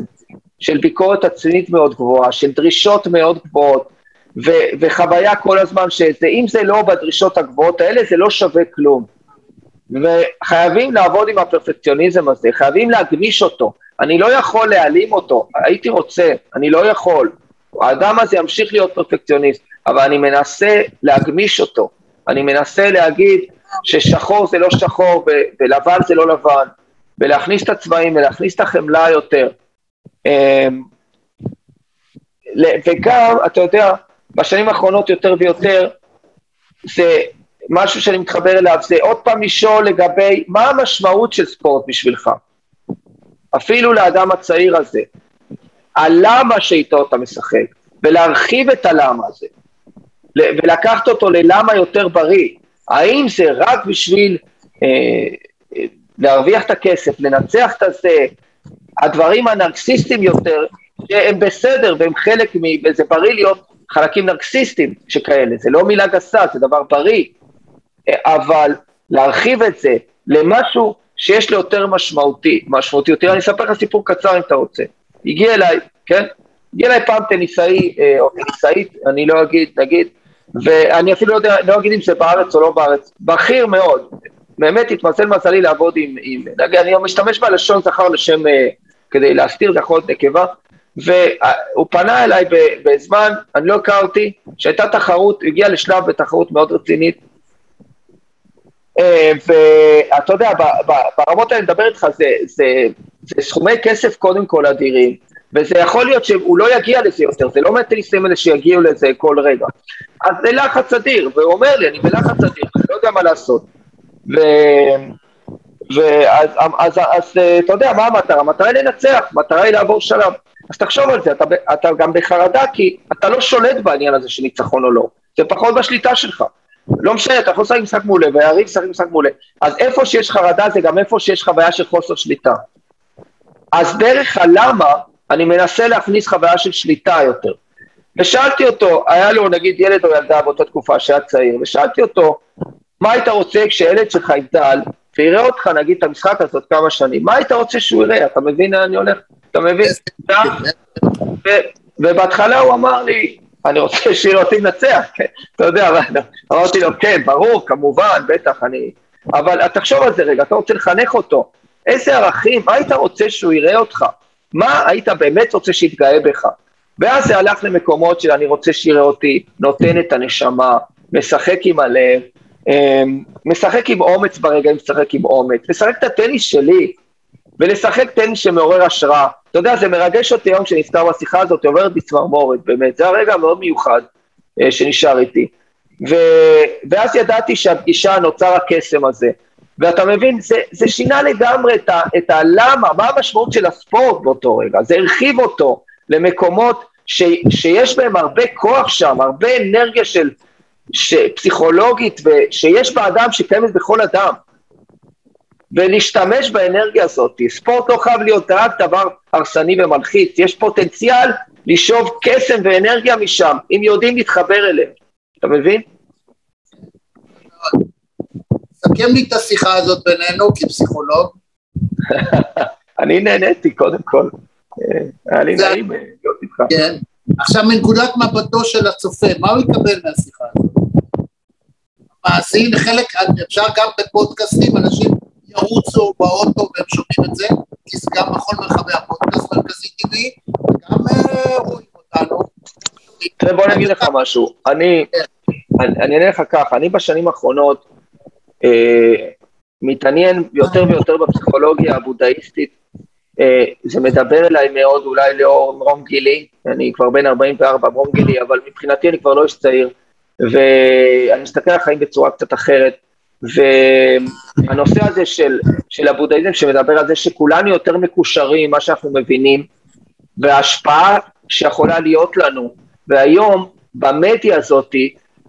של ביקורת עצמית מאוד גבוהה, של דרישות מאוד גבוהות, ו- וחוויה כל הזמן שזה, אם זה לא בדרישות הגבוהות האלה, זה לא שווה כלום. וחייבים לעבוד עם הפרפקציוניזם הזה, חייבים להגמיש אותו. אני לא יכול להעלים אותו, הייתי רוצה, אני לא יכול. האדם הזה ימשיך להיות פרפקציוניסט, אבל אני מנסה להגמיש אותו. אני מנסה להגיד ששחור זה לא שחור ולבן זה לא לבן, ולהכניס את הצבעים ולהכניס את החמלה יותר. אמ, וגם, אתה יודע, בשנים האחרונות יותר ויותר, זה משהו שאני מתחבר אליו, זה עוד פעם לשאול לגבי מה המשמעות של ספורט בשבילך. אפילו לאדם הצעיר הזה. הלמה שאיתו אתה משחק, ולהרחיב את הלמה הזה, ולקחת אותו ללמה יותר בריא. האם זה רק בשביל אה, אה, להרוויח את הכסף, לנצח את הזה, הדברים הנרקסיסטיים יותר, שהם בסדר והם חלק מ... וזה בריא להיות חלקים נרקסיסטיים שכאלה, זה לא מילה גסה, זה דבר בריא, אבל להרחיב את זה למשהו שיש לו יותר משמעותי, משמעותי יותר, אני אספר לך סיפור קצר אם אתה רוצה. הגיע אליי, כן? הגיע אליי פעם טניסאי אה, או טניסאית, אני לא אגיד, נגיד, ואני אפילו לא יודע, לא אגיד אם זה בארץ או לא בארץ, בכיר מאוד, באמת התמזל מזלי לעבוד עם, עם נגיד, אני משתמש בלשון זכר לשם, אה, כדי להסתיר, זה יכול להיות נקבה, והוא פנה אליי בזמן, אני לא הכרתי, שהייתה תחרות, הגיע לשלב בתחרות מאוד רצינית, אה, ואתה יודע, ברמות האלה לדבר איתך, זה, זה, זה סכומי כסף קודם כל אדירים, וזה יכול להיות שהוא לא יגיע לזה יותר, זה לא מהטניסים האלה שיגיעו לזה כל רגע. אז זה לחץ אדיר, והוא אומר לי, אני בלחץ אדיר, אני לא יודע מה לעשות. ו... ואז אז, אז, אז, אתה יודע, מה המטרה? המטרה היא לנצח, המטרה היא לעבור שלב. אז תחשוב על זה, אתה, אתה גם בחרדה כי אתה לא שולט בעניין הזה של ניצחון או לא, זה פחות בשליטה שלך. לא משנה, אתה יכול לשחק משחק מעולה, והיריב משחק משחק מעולה. אז איפה שיש חרדה זה גם איפה שיש חוויה של חוסר שליטה. אז דרך הלמה, אני מנסה להכניס חוויה של שליטה יותר. ושאלתי אותו, היה לו נגיד ילד או ילדה באותה תקופה שהיה צעיר, ושאלתי אותו, מה היית רוצה כשילד שלך יגדל, ויראה אותך נגיד את המשחק הזאת כמה שנים, מה היית רוצה שהוא יראה, אתה מבין לאן אני הולך? אתה מבין? ובהתחלה הוא אמר לי, אני רוצה שיראה אותי לנצח, אתה יודע, אמרתי לו, כן, ברור, כמובן, בטח, אני... אבל תחשוב על זה רגע, אתה רוצה לחנך אותו, איזה ערכים, מה היית רוצה שהוא יראה אותך? מה היית באמת רוצה שיתגאה בך? ואז זה הלך למקומות של אני רוצה שיראה אותי, נותן את הנשמה, משחק עם הלב, אמ, משחק עם אומץ ברגע, משחק עם אומץ, משחק את הטניס שלי, ולשחק טניס שמעורר השראה. אתה יודע, זה מרגש אותי היום כשנזכר בשיחה הזאת, עוברת בצמרמורת, באמת, זה הרגע המאוד מיוחד אה, שנשאר איתי. ו... ואז ידעתי שהפגישה נוצר הקסם הזה. ואתה מבין, זה, זה שינה לגמרי את, ה, את הלמה, מה המשמעות של הספורט באותו רגע, זה הרחיב אותו למקומות ש, שיש בהם הרבה כוח שם, הרבה אנרגיה של, ש, פסיכולוגית, ושיש באדם שקיימת בכל אדם. ולהשתמש באנרגיה הזאת. ספורט לא חייב להיות רק דבר הרסני ומלחיץ, יש פוטנציאל לשאוב קסם ואנרגיה משם, אם יודעים להתחבר אליהם. אתה מבין? סכם לי את השיחה הזאת בינינו כפסיכולוג. אני נהניתי קודם כל, אה, היה לי נעים אה, להיות איתך. כן. עכשיו מנקודת מבטו של הצופה, מה הוא יקבל מהשיחה הזאת? מאזין, חלק, אפשר גם בפודקאסטים, אנשים ירוצו באוטו והם שומעים את זה, כי זה גם בכל מרחבי הפודקאסט מרכזי טבעי, וגם אה, רואים אותנו. תראה, בוא אני אגיד לך משהו. אני, אני אענה לך ככה, אני בשנים האחרונות מתעניין יותר ויותר בפסיכולוגיה הבודהיסטית. אה, זה מדבר אליי מאוד, אולי לאור מרום גילי, אני כבר בן 44 מרום גילי, אבל מבחינתי אני כבר לא איש צעיר, ואני מסתכל על החיים בצורה קצת אחרת. והנושא הזה של, של הבודהיזם שמדבר על זה שכולנו יותר מקושרים, מה שאנחנו מבינים, וההשפעה שיכולה להיות לנו, והיום במדיה הזאת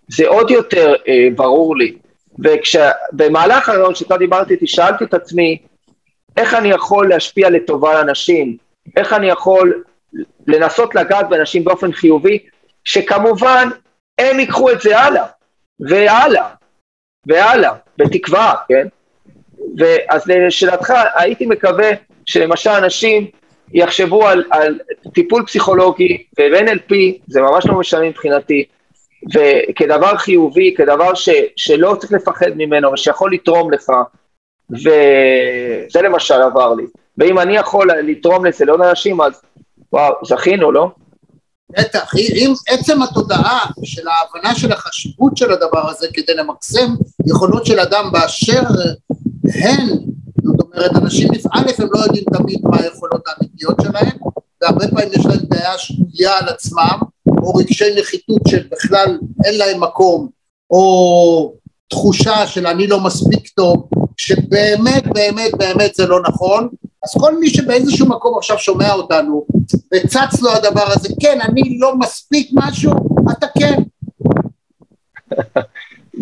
זה עוד יותר אה, ברור לי. ובמהלך הרעיון שאתה דיברתי איתי, שאלתי את עצמי, איך אני יכול להשפיע לטובה על אנשים? איך אני יכול לנסות לגעת באנשים באופן חיובי, שכמובן הם ייקחו את זה הלאה, והלאה, והלאה, בתקווה, כן? ואז לשאלתך, הייתי מקווה שלמשל אנשים יחשבו על, על טיפול פסיכולוגי ו-NLP, זה ממש לא משנה מבחינתי, וכדבר חיובי, כדבר ש, שלא צריך לפחד ממנו ושיכול לתרום לך, וזה למשל עבר לי. ואם אני יכול לתרום לזה לעוד אנשים, אז וואו, זכינו, לא? בטח, אם עצם התודעה של ההבנה של החשיבות של הדבר הזה כדי למקסם יכולות של אדם באשר הן, זאת אומרת, אנשים א' הם לא יודעים תמיד מה היכולות האמיתיות שלהם, והרבה פעמים יש להם דעה שגויה על עצמם, או רגשי נחיתות שבכלל אין להם מקום, או תחושה של אני לא מספיק טוב, שבאמת באמת באמת זה לא נכון, אז כל מי שבאיזשהו מקום עכשיו שומע אותנו וצץ לו הדבר הזה, כן, אני לא מספיק משהו, אתה כן.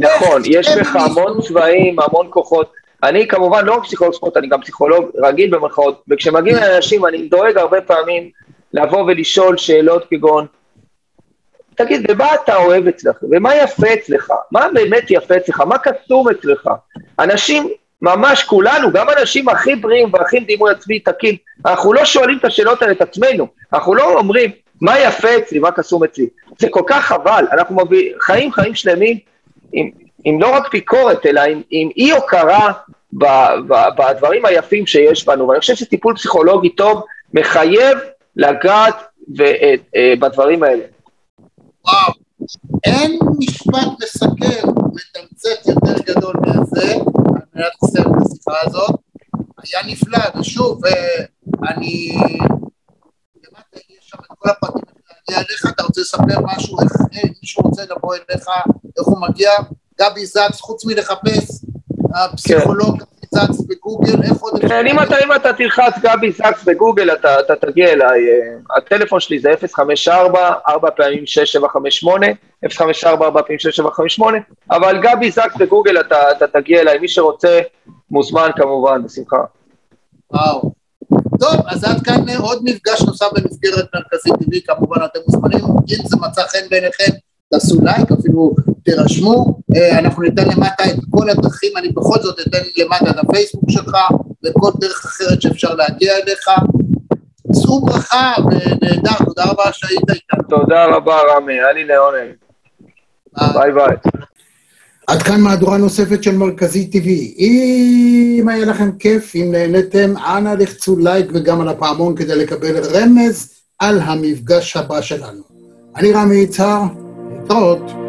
נכון, יש בך המון צבעים, המון כוחות. אני כמובן לא רק פסיכולוג ספורט, אני גם פסיכולוג רגיל במרכאות, וכשמגיעים לאנשים אני דואג הרבה פעמים לבוא ולשאול שאלות כגון, תגיד, ומה אתה אוהב אצלך? ומה יפה אצלך? מה באמת יפה אצלך? מה קסום אצלך? אנשים, ממש כולנו, גם אנשים הכי בריאים והכי דימוי עצמי תקין, אנחנו לא שואלים את השאלות האלה את עצמנו, אנחנו לא אומרים, מה יפה אצלי, מה קסום אצלי? זה כל כך חבל, אנחנו מביא, חיים חיים שלמים עם, עם לא רק ביקורת, אלא עם, עם אי הוקרה בדברים היפים שיש בנו, ואני חושב שטיפול פסיכולוגי טוב מחייב לגעת ו, אה, אה, בדברים האלה. וואו, אין משפט מסכם, מתמצת יותר גדול מזה, על מנת לסיים את השיחה הזאת. היה נפלא, ושוב, אני... שם את כל הפרטים להגיע אליך, אתה רוצה לספר משהו, איך מישהו רוצה לבוא אליך, איך הוא מגיע? גבי זקס, חוץ מלחפש, הפסיכולוג, זקס בגוגל, איך עוד... כן, אם אתה, אם אתה תלחץ גבי זקס בגוגל, אתה, תגיע אליי. אה, הטלפון שלי זה 054, 4 פעמים 6758, 054, 4 פעמים 6758, אבל גבי זקס בגוגל אתה, אתה תגיע אליי. מי שרוצה, מוזמן כמובן, בשמחה. וואו. טוב, אז עד כאן עוד מפגש נוסף במסגרת מרכזית טבעי, כמובן אתם מוזמנים, אם זה מצא חן בעיניכם, תעשו לייק, אפילו תירשמו, אה, אנחנו ניתן למטה את כל הדרכים, אני בכל זאת אתן למטה את הפייסבוק שלך וכל דרך אחרת שאפשר להגיע אליך. שאו ברכה ונהדר, תודה רבה שהיית איתנו. תודה רבה רמי, היה לי לעונג. ביי ביי. עד כאן מהדורה נוספת של מרכזי TV. אם היה לכם כיף, אם נהניתם, אנא לחצו לייק וגם על הפעמון כדי לקבל רמז על המפגש הבא שלנו. אני רמי יצהר, thought